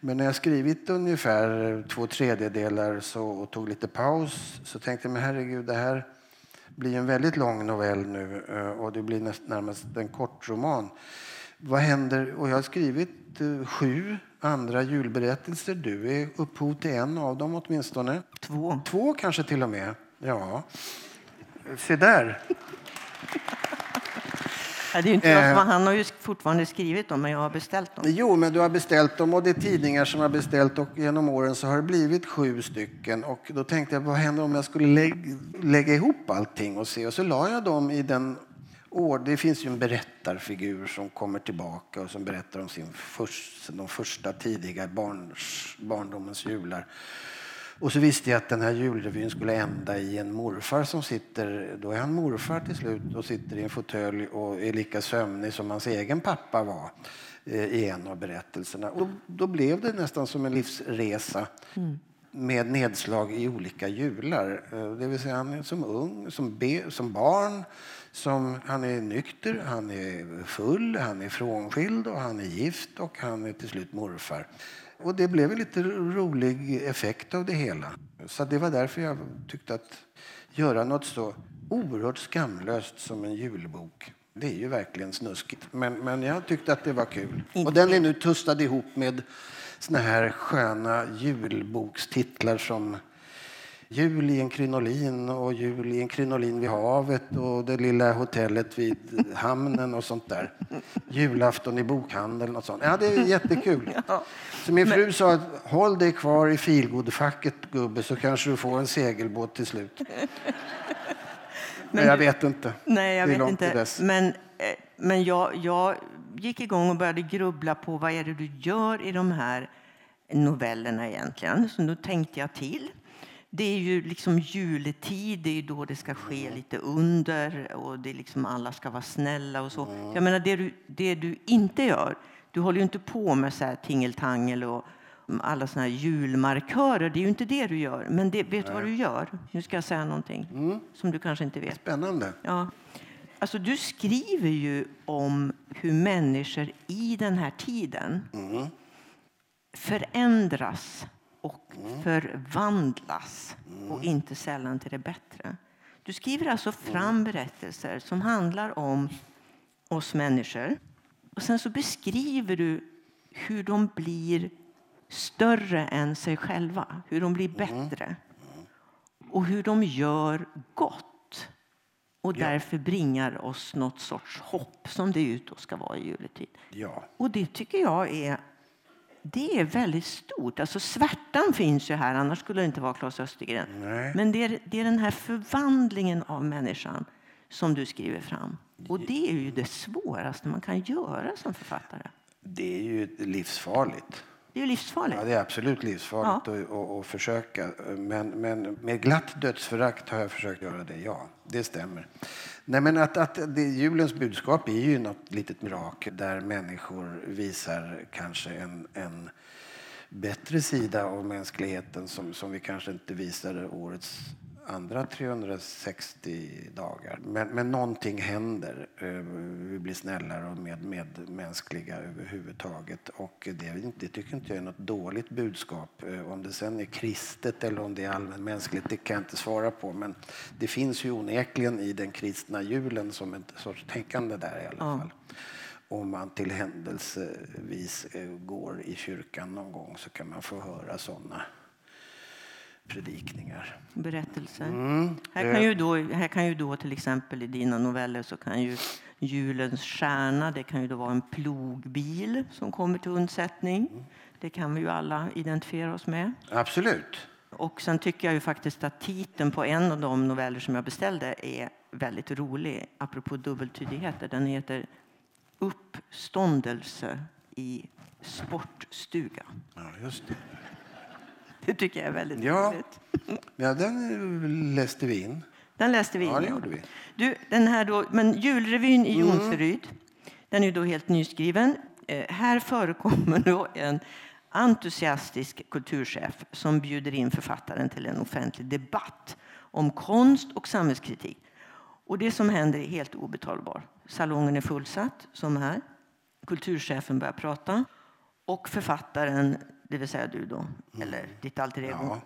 Men när jag skrivit ungefär två tredjedelar så, och tog lite paus så tänkte jag, men herregud, det här blir en väldigt lång novell nu eh, och det blir näst, närmast en kortroman. Vad händer? Och jag har skrivit sju andra julberättelser. Du är upphov till en av dem åtminstone. Två. Två kanske till och med. Ja. Se där. Det är inte Eh. han har ju fortfarande skrivit dem, men jag har beställt dem. Jo, men du har beställt dem och det är tidningar som har beställt och genom åren så har det blivit sju stycken. Och då tänkte jag, vad händer om jag skulle lägga, lägga ihop allting och se? Och så la jag dem i den år. Det finns ju en berättarfigur som kommer tillbaka och som berättar om sin först, de första tidiga barns, barndomens jular. Och så visste jag att den här julrevyn skulle ända i en morfar som sitter, då är han morfar till slut och sitter i en fåtölj och är lika sömnig som hans egen pappa var eh, i en av berättelserna. Och då, då blev det nästan som en livsresa mm. med nedslag i olika jular. Eh, det vill säga han är som ung, som, be, som barn, som, han är nykter, han är full, han är frånskild och han är gift och han är till slut morfar. Och det blev en lite rolig effekt av det hela. Så det var därför jag tyckte att göra något så oerhört skamlöst som en julbok. Det är ju verkligen snuskigt. Men, men jag tyckte att det var kul. Och den är nu tustad ihop med såna här sköna julbokstitlar som Jul i en krinolin och Jul i en krinolin vid havet och det lilla hotellet vid hamnen och sånt där. Julafton i bokhandeln och sånt. Ja, det är jättekul. Så min fru sa att håll dig kvar i filgodfacket gubbe så kanske du får en segelbåt till slut. Men jag vet inte. Nej, jag det är vet långt inte. till dess. Men, eh, men jag, jag gick igång och började grubbla på vad är det du gör i de här novellerna egentligen. Så nu tänkte jag till. Det är ju liksom juletid, det är då det ska ske lite under och det är liksom alla ska vara snälla och så. Jag menar, det du, det du inte gör, du håller ju inte på med så här tingeltangel och alla såna här julmarkörer. Det är ju inte det du gör. Men det, vet du vad du gör? Nu ska jag säga någonting som du kanske inte vet. Spännande. Ja. Alltså, du skriver ju om hur människor i den här tiden förändras och förvandlas och inte sällan till det bättre. Du skriver alltså fram berättelser som handlar om oss människor. Och sen så beskriver du hur de blir större än sig själva, hur de blir bättre och hur de gör gott och därför bringar oss något sorts hopp som det ju då ska vara i juletid. Ja. Och det tycker jag är, det är väldigt stort. Alltså svärtan finns ju här, annars skulle det inte vara Claes Östergren. Nej. Men det är, det är den här förvandlingen av människan som du skriver fram. Och det är ju det svåraste man kan göra som författare. Det är ju livsfarligt. Det är livsfarligt. Ja, det är absolut livsfarligt att, att, att försöka. Men, men med glatt dödsförakt har jag försökt göra det, ja. Det stämmer. Nej, men att, att det, julens budskap är ju något litet mirakel där människor visar kanske en, en bättre sida av mänskligheten som, som vi kanske inte visade årets andra 360 dagar. Men, men någonting händer. Eh, Vi blir snällare och mer medmänskliga överhuvudtaget. Och det, det tycker inte jag är något dåligt budskap. Eh, Om det sen är kristet eller om det är allmänmänskligt, det kan jag inte svara på. Men det finns ju onekligen i den kristna julen som ett sorts tänkande där i alla Ja. fall. Om man till händelsevis eh, går i kyrkan någon gång så kan man få höra sådana predikningar. Berättelser. Mm, Här, kan ju då, här kan ju då till exempel i dina noveller så kan ju julens stjärna, det kan ju då vara en plogbil som kommer till undsättning. Det kan vi ju alla identifiera oss med. Absolut. Och sen tycker jag ju faktiskt att titeln på en av de noveller som jag beställde är väldigt rolig, apropå dubbeltydigheter. Den heter Uppståndelse i sportstuga. Ja, just det. Det tycker jag är väldigt Ja. roligt. Ja, den eh, läste vi in. Den läste vi in. Ja, det gjorde vi. Du, den här då, men julrevyn i Mm. Jonseryd, den är då helt nyskriven. Eh, här förekommer då en entusiastisk kulturchef som bjuder in författaren till en offentlig debatt om konst och samhällskritik. Och det som händer är helt obetalbart. Salongen är fullsatt, som här. Kulturchefen börjar prata. Och författaren, det vill säga du då, eller ditt alter ego, Ja.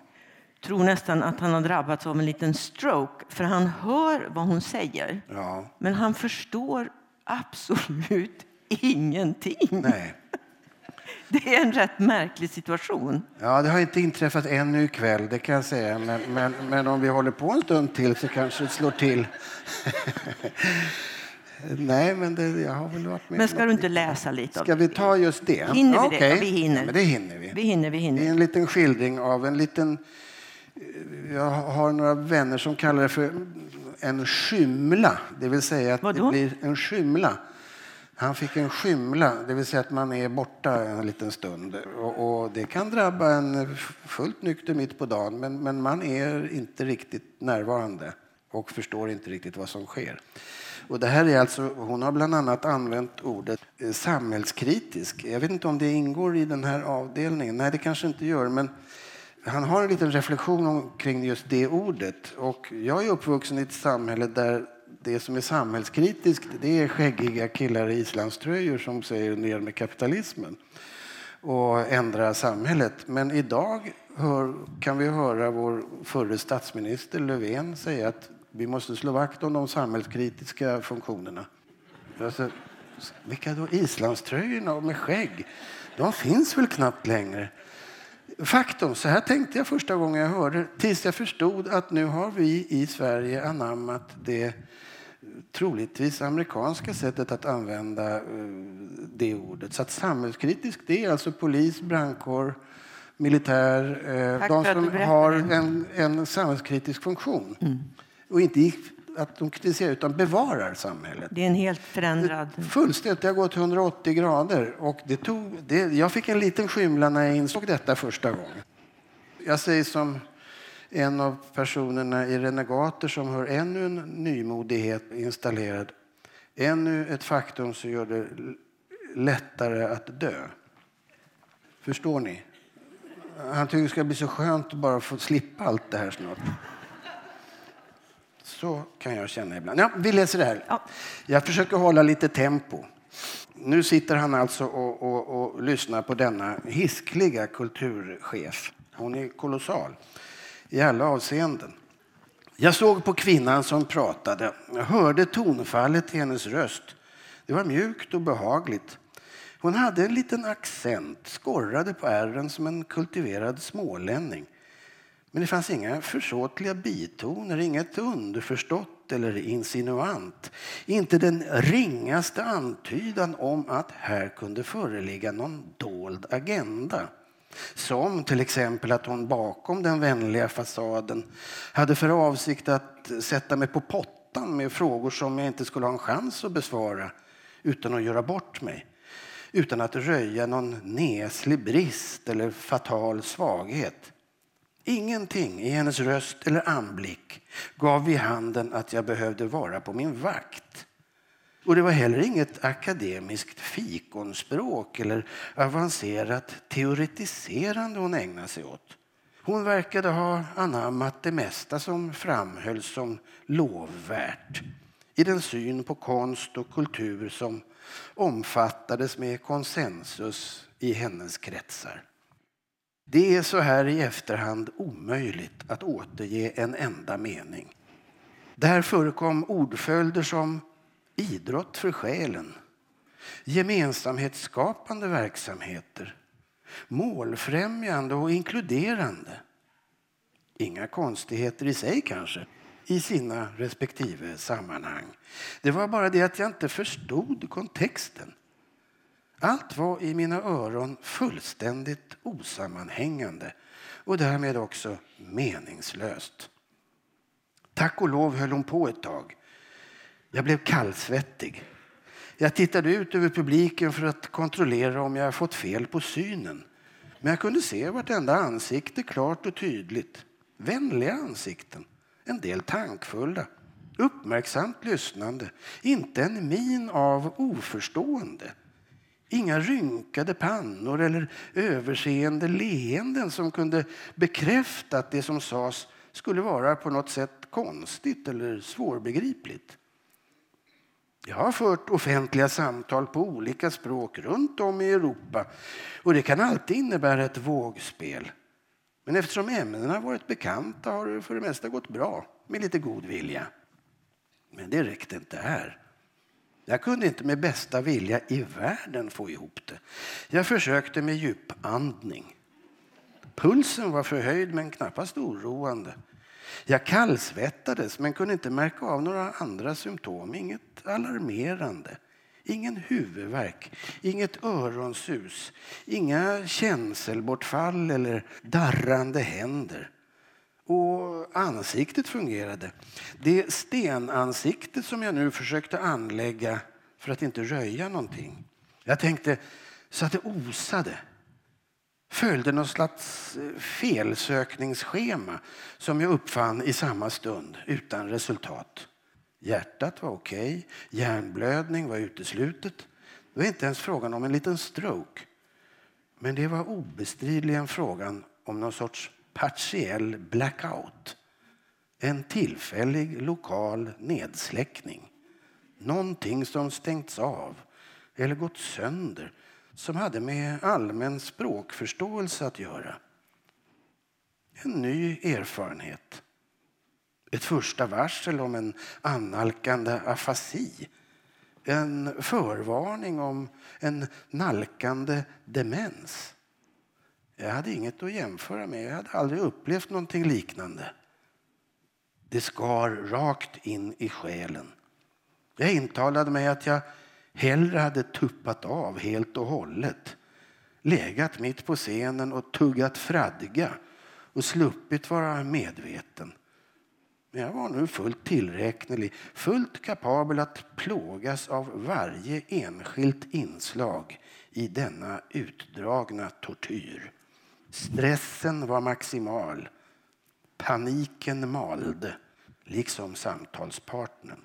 tror nästan att han har drabbats av en liten stroke. För han hör vad hon säger, Ja, men han förstår absolut ingenting. nej. Det är en rätt märklig situation. Ja, det har inte inträffat ännu ikväll, det kan jag säga. Men, men, men om vi håller på en stund till så kanske det slår till. Nej, men det, jag har väl varit med Men ska du inte läsa lite av Ska vi ta just det? Hinner vi Ja, det? vi hinner. Ja, men det hinner vi. Vi hinner, vi Det är hinner. en liten skildring av en liten... Jag har några vänner som kallar det för en skymla. Det vill säga att Vadå? det blir en skymla. Han fick en skymla, det vill säga att man är borta en liten stund. Och, och det kan drabba en fullt nykter mitt på dagen, men, men man är inte riktigt närvarande och förstår inte riktigt vad som sker. Och det här är alltså, hon har bland annat använt ordet eh, samhällskritisk. Jag vet inte om det ingår i den här avdelningen. Nej, det kanske inte gör. Men han har en liten reflektion om- kring just det ordet. Och jag är uppvuxen i ett samhälle där det som är samhällskritiskt det är skäggiga killar i islandströjor som säger ner med kapitalismen och ändra samhället. Men idag hör, kan vi höra vår förre statsminister Löfven säga att vi måste slå vakt om de samhällskritiska funktionerna. Alltså, vilka då? Islandströjorna med skägg? De finns väl knappt längre. Faktum, så här tänkte jag första gången jag hörde tills jag förstod att nu har vi i Sverige anammat det troligtvis amerikanska sättet att använda eh, det ordet. Så att samhällskritisk, det är alltså polis, brandkår, militär, eh, Tack de som har en, en samhällskritisk funktion. Och inte i- att de kritiserar, utan bevarar samhället. Det är en helt förändrad... Fullständigt. Det har gått 180 grader. Och det tog, det, jag fick en liten skymla när jag insåg detta första gången. Jag säger som en av personerna i Renegater som har ännu en nymodighet installerad. Ännu ett faktum som gör det lättare att dö. Förstår ni? Han tycker det ska bli så skönt att bara få slippa allt det här snart. Så kan jag känna ibland. Ja, vi läser det här. Ja. Jag försöker hålla lite tempo. Nu sitter han alltså och, och, och lyssnar på denna hiskliga kulturchef. Hon är kolossal i alla avseenden. Jag såg på kvinnan som pratade. Jag hörde tonfallet i hennes röst. Det var mjukt och behagligt. Hon hade en liten accent, skorrade på ärren som en kultiverad smålänning. Men det fanns inga försåtliga bitoner, inget underförstått eller insinuant. Inte den ringaste antydan om att här kunde föreligga någon dold agenda. Som till exempel att hon bakom den vänliga fasaden hade för avsikt att sätta mig på pottan med frågor som jag inte skulle ha en chans att besvara utan att göra bort mig. Utan att röja någon neslig brist eller fatal svaghet. Ingenting i hennes röst eller anblick gav vid handen att jag behövde vara på min vakt. Och det var heller inget akademiskt fikonspråk eller avancerat teoretiserande hon ägnade sig åt. Hon verkade ha anammat det mesta som framhölls som lovvärt i den syn på konst och kultur som omfattades med konsensus i hennes kretsar. Det är så här i efterhand omöjligt att återge en enda mening. Där förekom ordföljder som idrott för själen, gemensamhetsskapande verksamheter, målfrämjande och inkluderande, Inga konstigheter i sig kanske, i sina respektive sammanhang. Det var bara det att jag inte förstod kontexten. Allt var i mina öron fullständigt osammanhängande och därmed också meningslöst. Tack och lov höll hon på ett tag. Jag blev kallsvettig. Jag tittade ut över publiken för att kontrollera om jag fått fel på synen. Men jag kunde se vartenda ansikte klart och tydligt. Vänliga ansikten, en del tankfulla, uppmärksamt lyssnande, inte en min av oförstående. Inga rynkade pannor eller överseende leenden som kunde bekräfta att det som sades skulle vara på något sätt konstigt eller svårbegripligt. Jag har fört offentliga samtal på olika språk runt om i Europa och det kan alltid innebära ett vågspel. Men eftersom ämnena varit bekanta har det för det mesta gått bra med lite god vilja. Men det räckte inte här. Jag kunde inte med bästa vilja i världen få ihop det. Jag försökte med djupandning. Pulsen var förhöjd men knappast oroande. Jag kallsvettades men kunde inte märka av några andra symptom. Inget alarmerande. Ingen huvudvärk, inget öronsus, inga känselbortfall eller darrande händer. Och ansiktet fungerade. Det stenansikte som jag nu försökte anlägga för att inte röja någonting. Jag tänkte så att det osade följde något slags eh, felsökningsschema som jag uppfann i samma stund utan resultat. Hjärtat var okej, okay. hjärnblödning var uteslutet. Det var inte ens frågan om en liten stroke. Men det var obestridligen frågan om någon sorts partiell blackout. En tillfällig lokal nedsläckning. Någonting som stängts av eller gått sönder som hade med allmän språkförståelse att göra. En ny erfarenhet. Ett första varsel om en annalkande afasi. En förvarning om en nalkande demens. Jag hade inget att jämföra med. Jag hade aldrig upplevt någonting liknande. Det skar rakt in i själen. Jag intalade mig att jag hellre hade tuppat av helt och hållet, legat mitt på scenen och tuggat fradga och sluppit vara medveten. Men jag var nu fullt tillräknelig, fullt kapabel att plågas av varje enskilt inslag i denna utdragna tortyr. Stressen var maximal. Paniken malde, liksom samtalspartnern.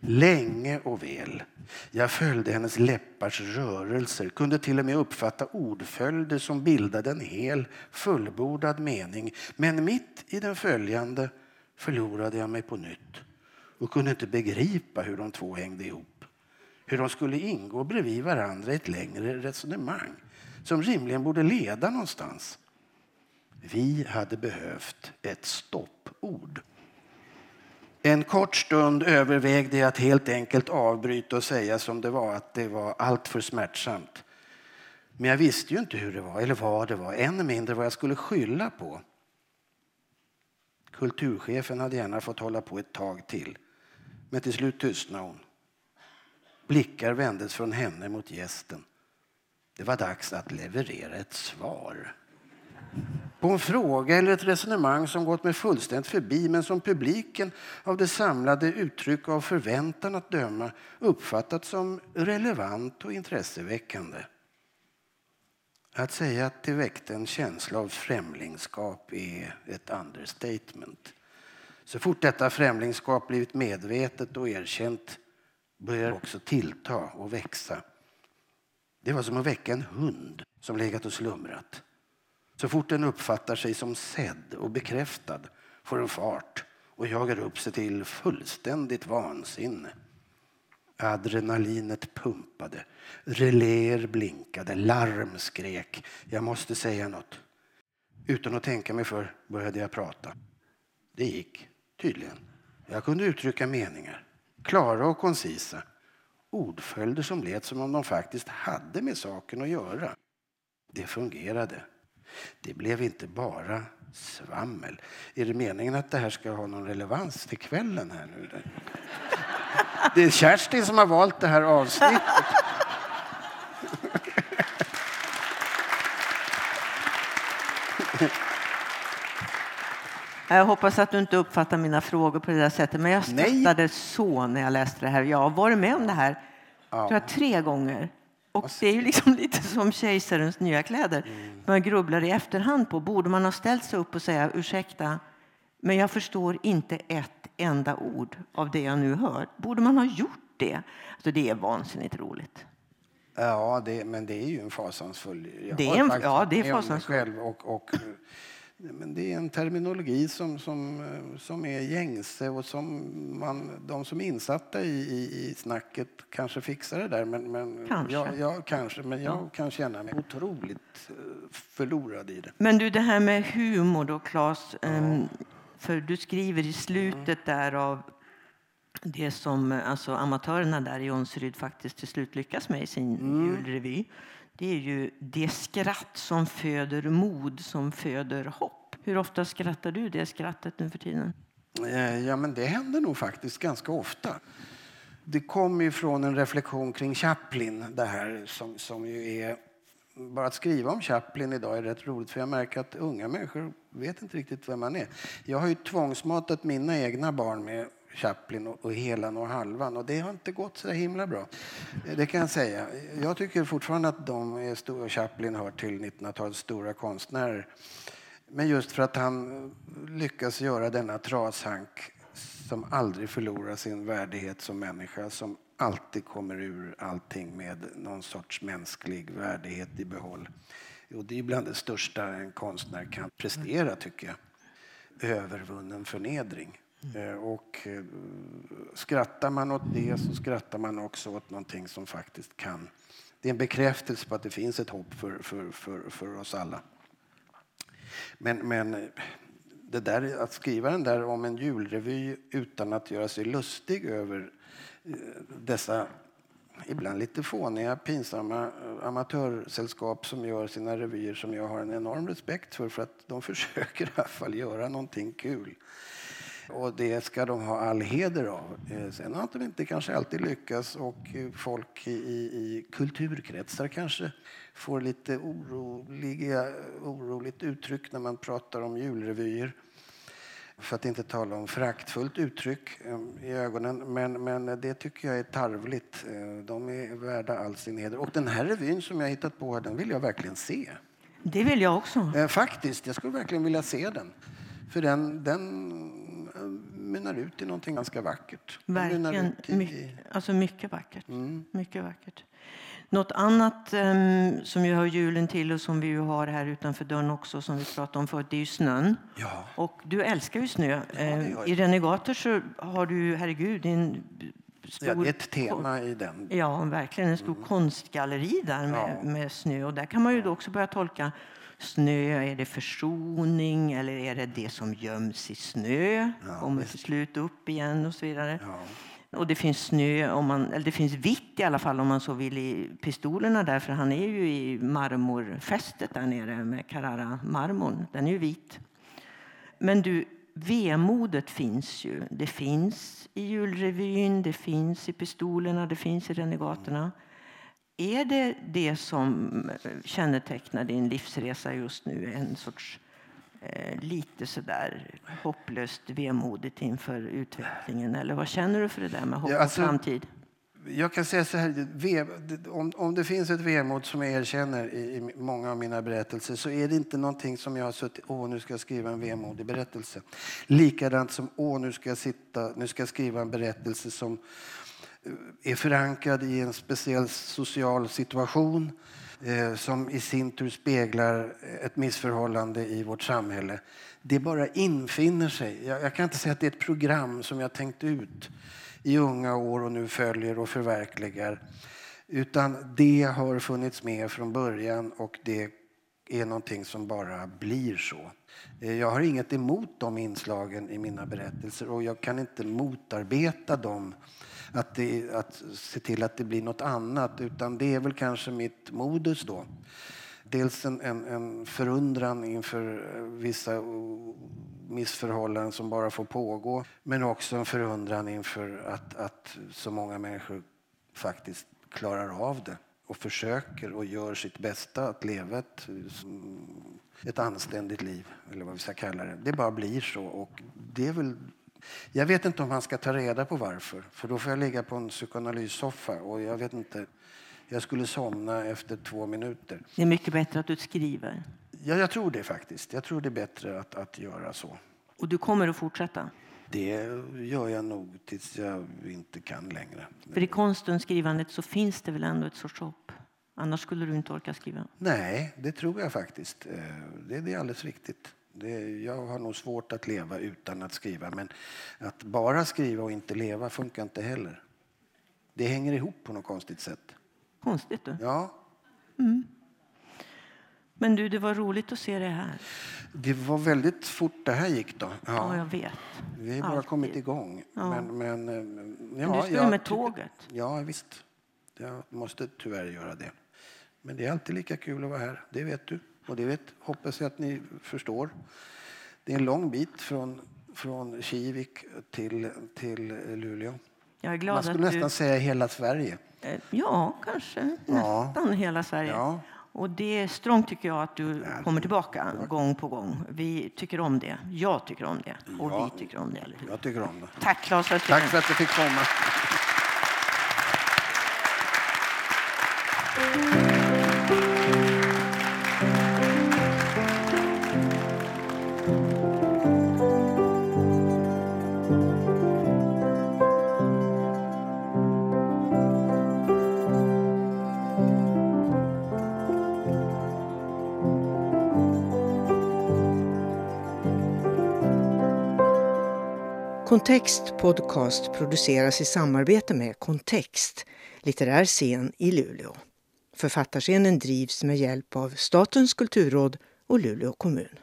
Länge och väl. Jag följde hennes läppars rörelser, kunde till och med uppfatta ordföljder som bildade en hel fullbordad mening. Men mitt i den följande förlorade jag mig på nytt och kunde inte begripa hur de två hängde ihop. Hur de skulle ingå bredvid varandra i ett längre resonemang som rimligen borde leda någonstans. Vi hade behövt ett stoppord. En kort stund övervägde jag att helt enkelt avbryta och säga som det var, att det var allt för smärtsamt. Men jag visste ju inte hur det var eller vad det var, än mindre vad jag skulle skylla på. Kulturchefen hade gärna fått hålla på ett tag till, men till slut tystnade hon. Blickar vändes från henne mot gästen. Det var dags att leverera ett svar. På en fråga eller ett resonemang som gått mig fullständigt förbi men som publiken av det samlade uttryck av förväntan att döma uppfattat som relevant och intresseväckande. Att säga att det väckte en känsla av främlingskap är ett understatement. Så fort detta främlingskap blivit medvetet och erkänt börjar också tillta och växa. Det var som att väcka en hund som legat och slumrat. Så fort den uppfattar sig som sedd och bekräftad får den fart och jagar upp sig till fullständigt vansinne. Adrenalinet pumpade, reläer blinkade, larm skrek. Jag måste säga något. Utan att tänka mig för började jag prata. Det gick, tydligen. Jag kunde uttrycka meningar, klara och koncisa. Ordföljder som lät som om de faktiskt hade med saken att göra. Det fungerade. Det blev inte bara Svammel. Är det meningen att det här ska ha någon relevans till kvällen här nu? Det är Kerstin som har valt det här avsnittet. Jag hoppas att du inte uppfattar mina frågor på det där sättet, men jag skrattade så när jag läste det här. Jag har varit med om det här ja. tror jag, tre gånger. Och det är ju liksom lite som kejsarens nya kläder. Mm. Man grubblar i efterhand på, borde man ha ställt sig upp och säga ursäkta, men jag förstår inte ett enda ord av det jag nu hör. Borde man ha gjort det? Alltså det är vansinnigt roligt. Ja, det, men det är ju en fasansfull... Jag det är en, ja, det är fasansfull. Själv och, och men det är en terminologi som, som, som är gängse och som man, de som är insatta i, i, i snacket kanske fixar det där. Men, men kanske. Jag, jag, kanske, men jag ja. kan känna mig otroligt eh, förlorad i det. Men du, det här med humor då, Claes. Ja. Um, för du skriver i slutet mm. där av det som alltså, amatörerna där i Jonseryd faktiskt till slut lyckas med i sin mm. julrevy det är ju det skratt som föder mod, som föder hopp. Hur ofta skrattar du det skrattet nu för tiden? Eh, ja, men det händer nog faktiskt ganska ofta. Det kommer ju från en reflektion kring Chaplin, det här som, som ju är... Bara att skriva om Chaplin idag är rätt roligt för jag märker att unga människor vet inte riktigt vem man är. Jag har ju tvångsmatat mina egna barn med Chaplin och, Helan och Halvan och det har inte gått så himla bra. Det kan jag säga. Jag tycker fortfarande att de är stora, Chaplin hör till 1900-talets stora konstnärer. Men just för att han lyckas göra denna trashank som aldrig förlorar sin värdighet som människa, som alltid kommer ur allting med någon sorts mänsklig värdighet i behåll. Och det är bland det största en konstnär kan prestera, tycker jag. Övervunnen förnedring. Mm. Och eh, skrattar man åt det så skrattar man också åt någonting som faktiskt kan... Det är en bekräftelse på att det finns ett hopp för, för, för, för oss alla. Men, men det där, att skriva den där om en julrevy utan att göra sig lustig över eh, dessa ibland lite fåniga, pinsamma amatörsällskap som gör sina revyer som jag har en enorm respekt för för att de försöker i alla fall göra någonting kul. Och det ska de ha all heder av. Eh, sen har de inte kanske alltid lyckats och eh, folk i, i kulturkretsar kanske får lite oroliga, oroligt uttryck när man pratar om julrevyer. För att inte tala om fraktfullt uttryck eh, i ögonen. Men, men det tycker jag är tarvligt. De är värda all sin heder. Och den här revyn som jag hittat på den vill jag verkligen se. Det vill jag också. Faktiskt, jag skulle verkligen vilja se den. För den, den mynnar ut i någonting ganska vackert. Verkligen. I... My, alltså mycket vackert. Mm. mycket vackert. Något annat um, som ju hör julen till och som vi har här utanför dörren också som vi pratade om förut, det är ju snön. Ja. Och du älskar ju snö. Ja, ehm, I Renegater så har du, herregud, din Stor, ja, ett tema i den. Ja, verkligen. En stor mm. konstgalleri där med, ja. med snö. Och där kan man ju också börja tolka snö, är det försoning eller är det det som göms i snö? Ja, kommer till slut upp igen och så vidare. Ja. Och det finns snö, om man, eller det finns vitt i alla fall om man så vill i pistolerna där för han är ju i marmorfästet där nere med Carrara-marmorn. Den är ju vit. Men du, vemodet finns ju. Det finns i julrevyn, det finns i pistolerna, det finns i renegaterna. Är det det som kännetecknar din livsresa just nu? En sorts eh, lite sådär hopplöst vemodigt inför utvecklingen? Eller vad känner du för det där med hopp och alltså, framtid? Jag kan säga så här, om, om det finns ett vemod som jag erkänner i, i, många av mina berättelser så är det inte någonting som jag har suttit, åh nu ska jag skriva en vemodig berättelse. Likadant som, åh nu ska jag sitta, nu ska jag skriva en berättelse som är förankrad i en speciell social situation eh, som i sin tur speglar ett missförhållande i vårt samhälle. Det bara infinner sig. Jag, kan inte säga att det är ett program som jag tänkt ut i unga år och nu följer och förverkligar. Utan det har funnits med från början och det är någonting som bara blir så. Eh, jag har inget emot de inslagen i mina berättelser och jag kan inte motarbeta dem att, det, att se till att det blir något annat. Utan det är väl kanske mitt modus då. dels en, en, en förundran inför vissa missförhållanden som bara får pågå men också en förundran inför att, att så många människor faktiskt klarar av det och försöker och gör sitt bästa att leva ett, ett anständigt liv, eller vad vi ska kalla det. Det bara blir så. Och det är väl, jag vet inte om man ska ta reda på varför, för då får jag ligga på en psykoanalyssoffa och jag vet inte. Jag skulle somna efter två minuter. Det är mycket bättre att du skriver. Ja, jag tror det faktiskt. Jag tror det är bättre att, att göra så. Och du kommer att fortsätta? Det gör jag nog tills jag inte kan längre. För i konsten, skrivandet, så finns det väl ändå ett sorts hopp? Annars skulle du inte orka skriva? Nej, det tror jag faktiskt. Eh, det är alldeles riktigt. Det, jag har nog svårt att leva utan att skriva. Men att bara skriva och inte leva funkar inte heller. Det hänger ihop på något konstigt sätt. Konstigt du? Ja. Mm. Men du, det var roligt att se dig här. Det var väldigt fort det här gick då. Ja, ja jag vet. Vi har bara Alltid. kommit igång. Ja. Men, men, ja, men du ska ju med tåget. Ja, visst. Jag måste tyvärr göra det. Men det är alltid lika kul att vara här. Det vet du. Och det vet, hoppas jag att ni förstår. Det är en lång bit från, från Kivik till, till Luleå. Jag är glad Man skulle att nästan du... säga hela Sverige. Eh, ja, kanske. Ja. Nästan hela Sverige. Ja. Och det är strångt tycker jag att du kommer tillbaka gång på gång. Vi tycker om det. Jag tycker om det. Och ja, vi tycker om det. Eller hur? Jag tycker om det. Tack Claes Tack för att du fick komma. Kontext Podcast produceras i samarbete med Kontext, litterär scen i Luleå. Författarscenen drivs med hjälp av Statens kulturråd och Luleå kommun.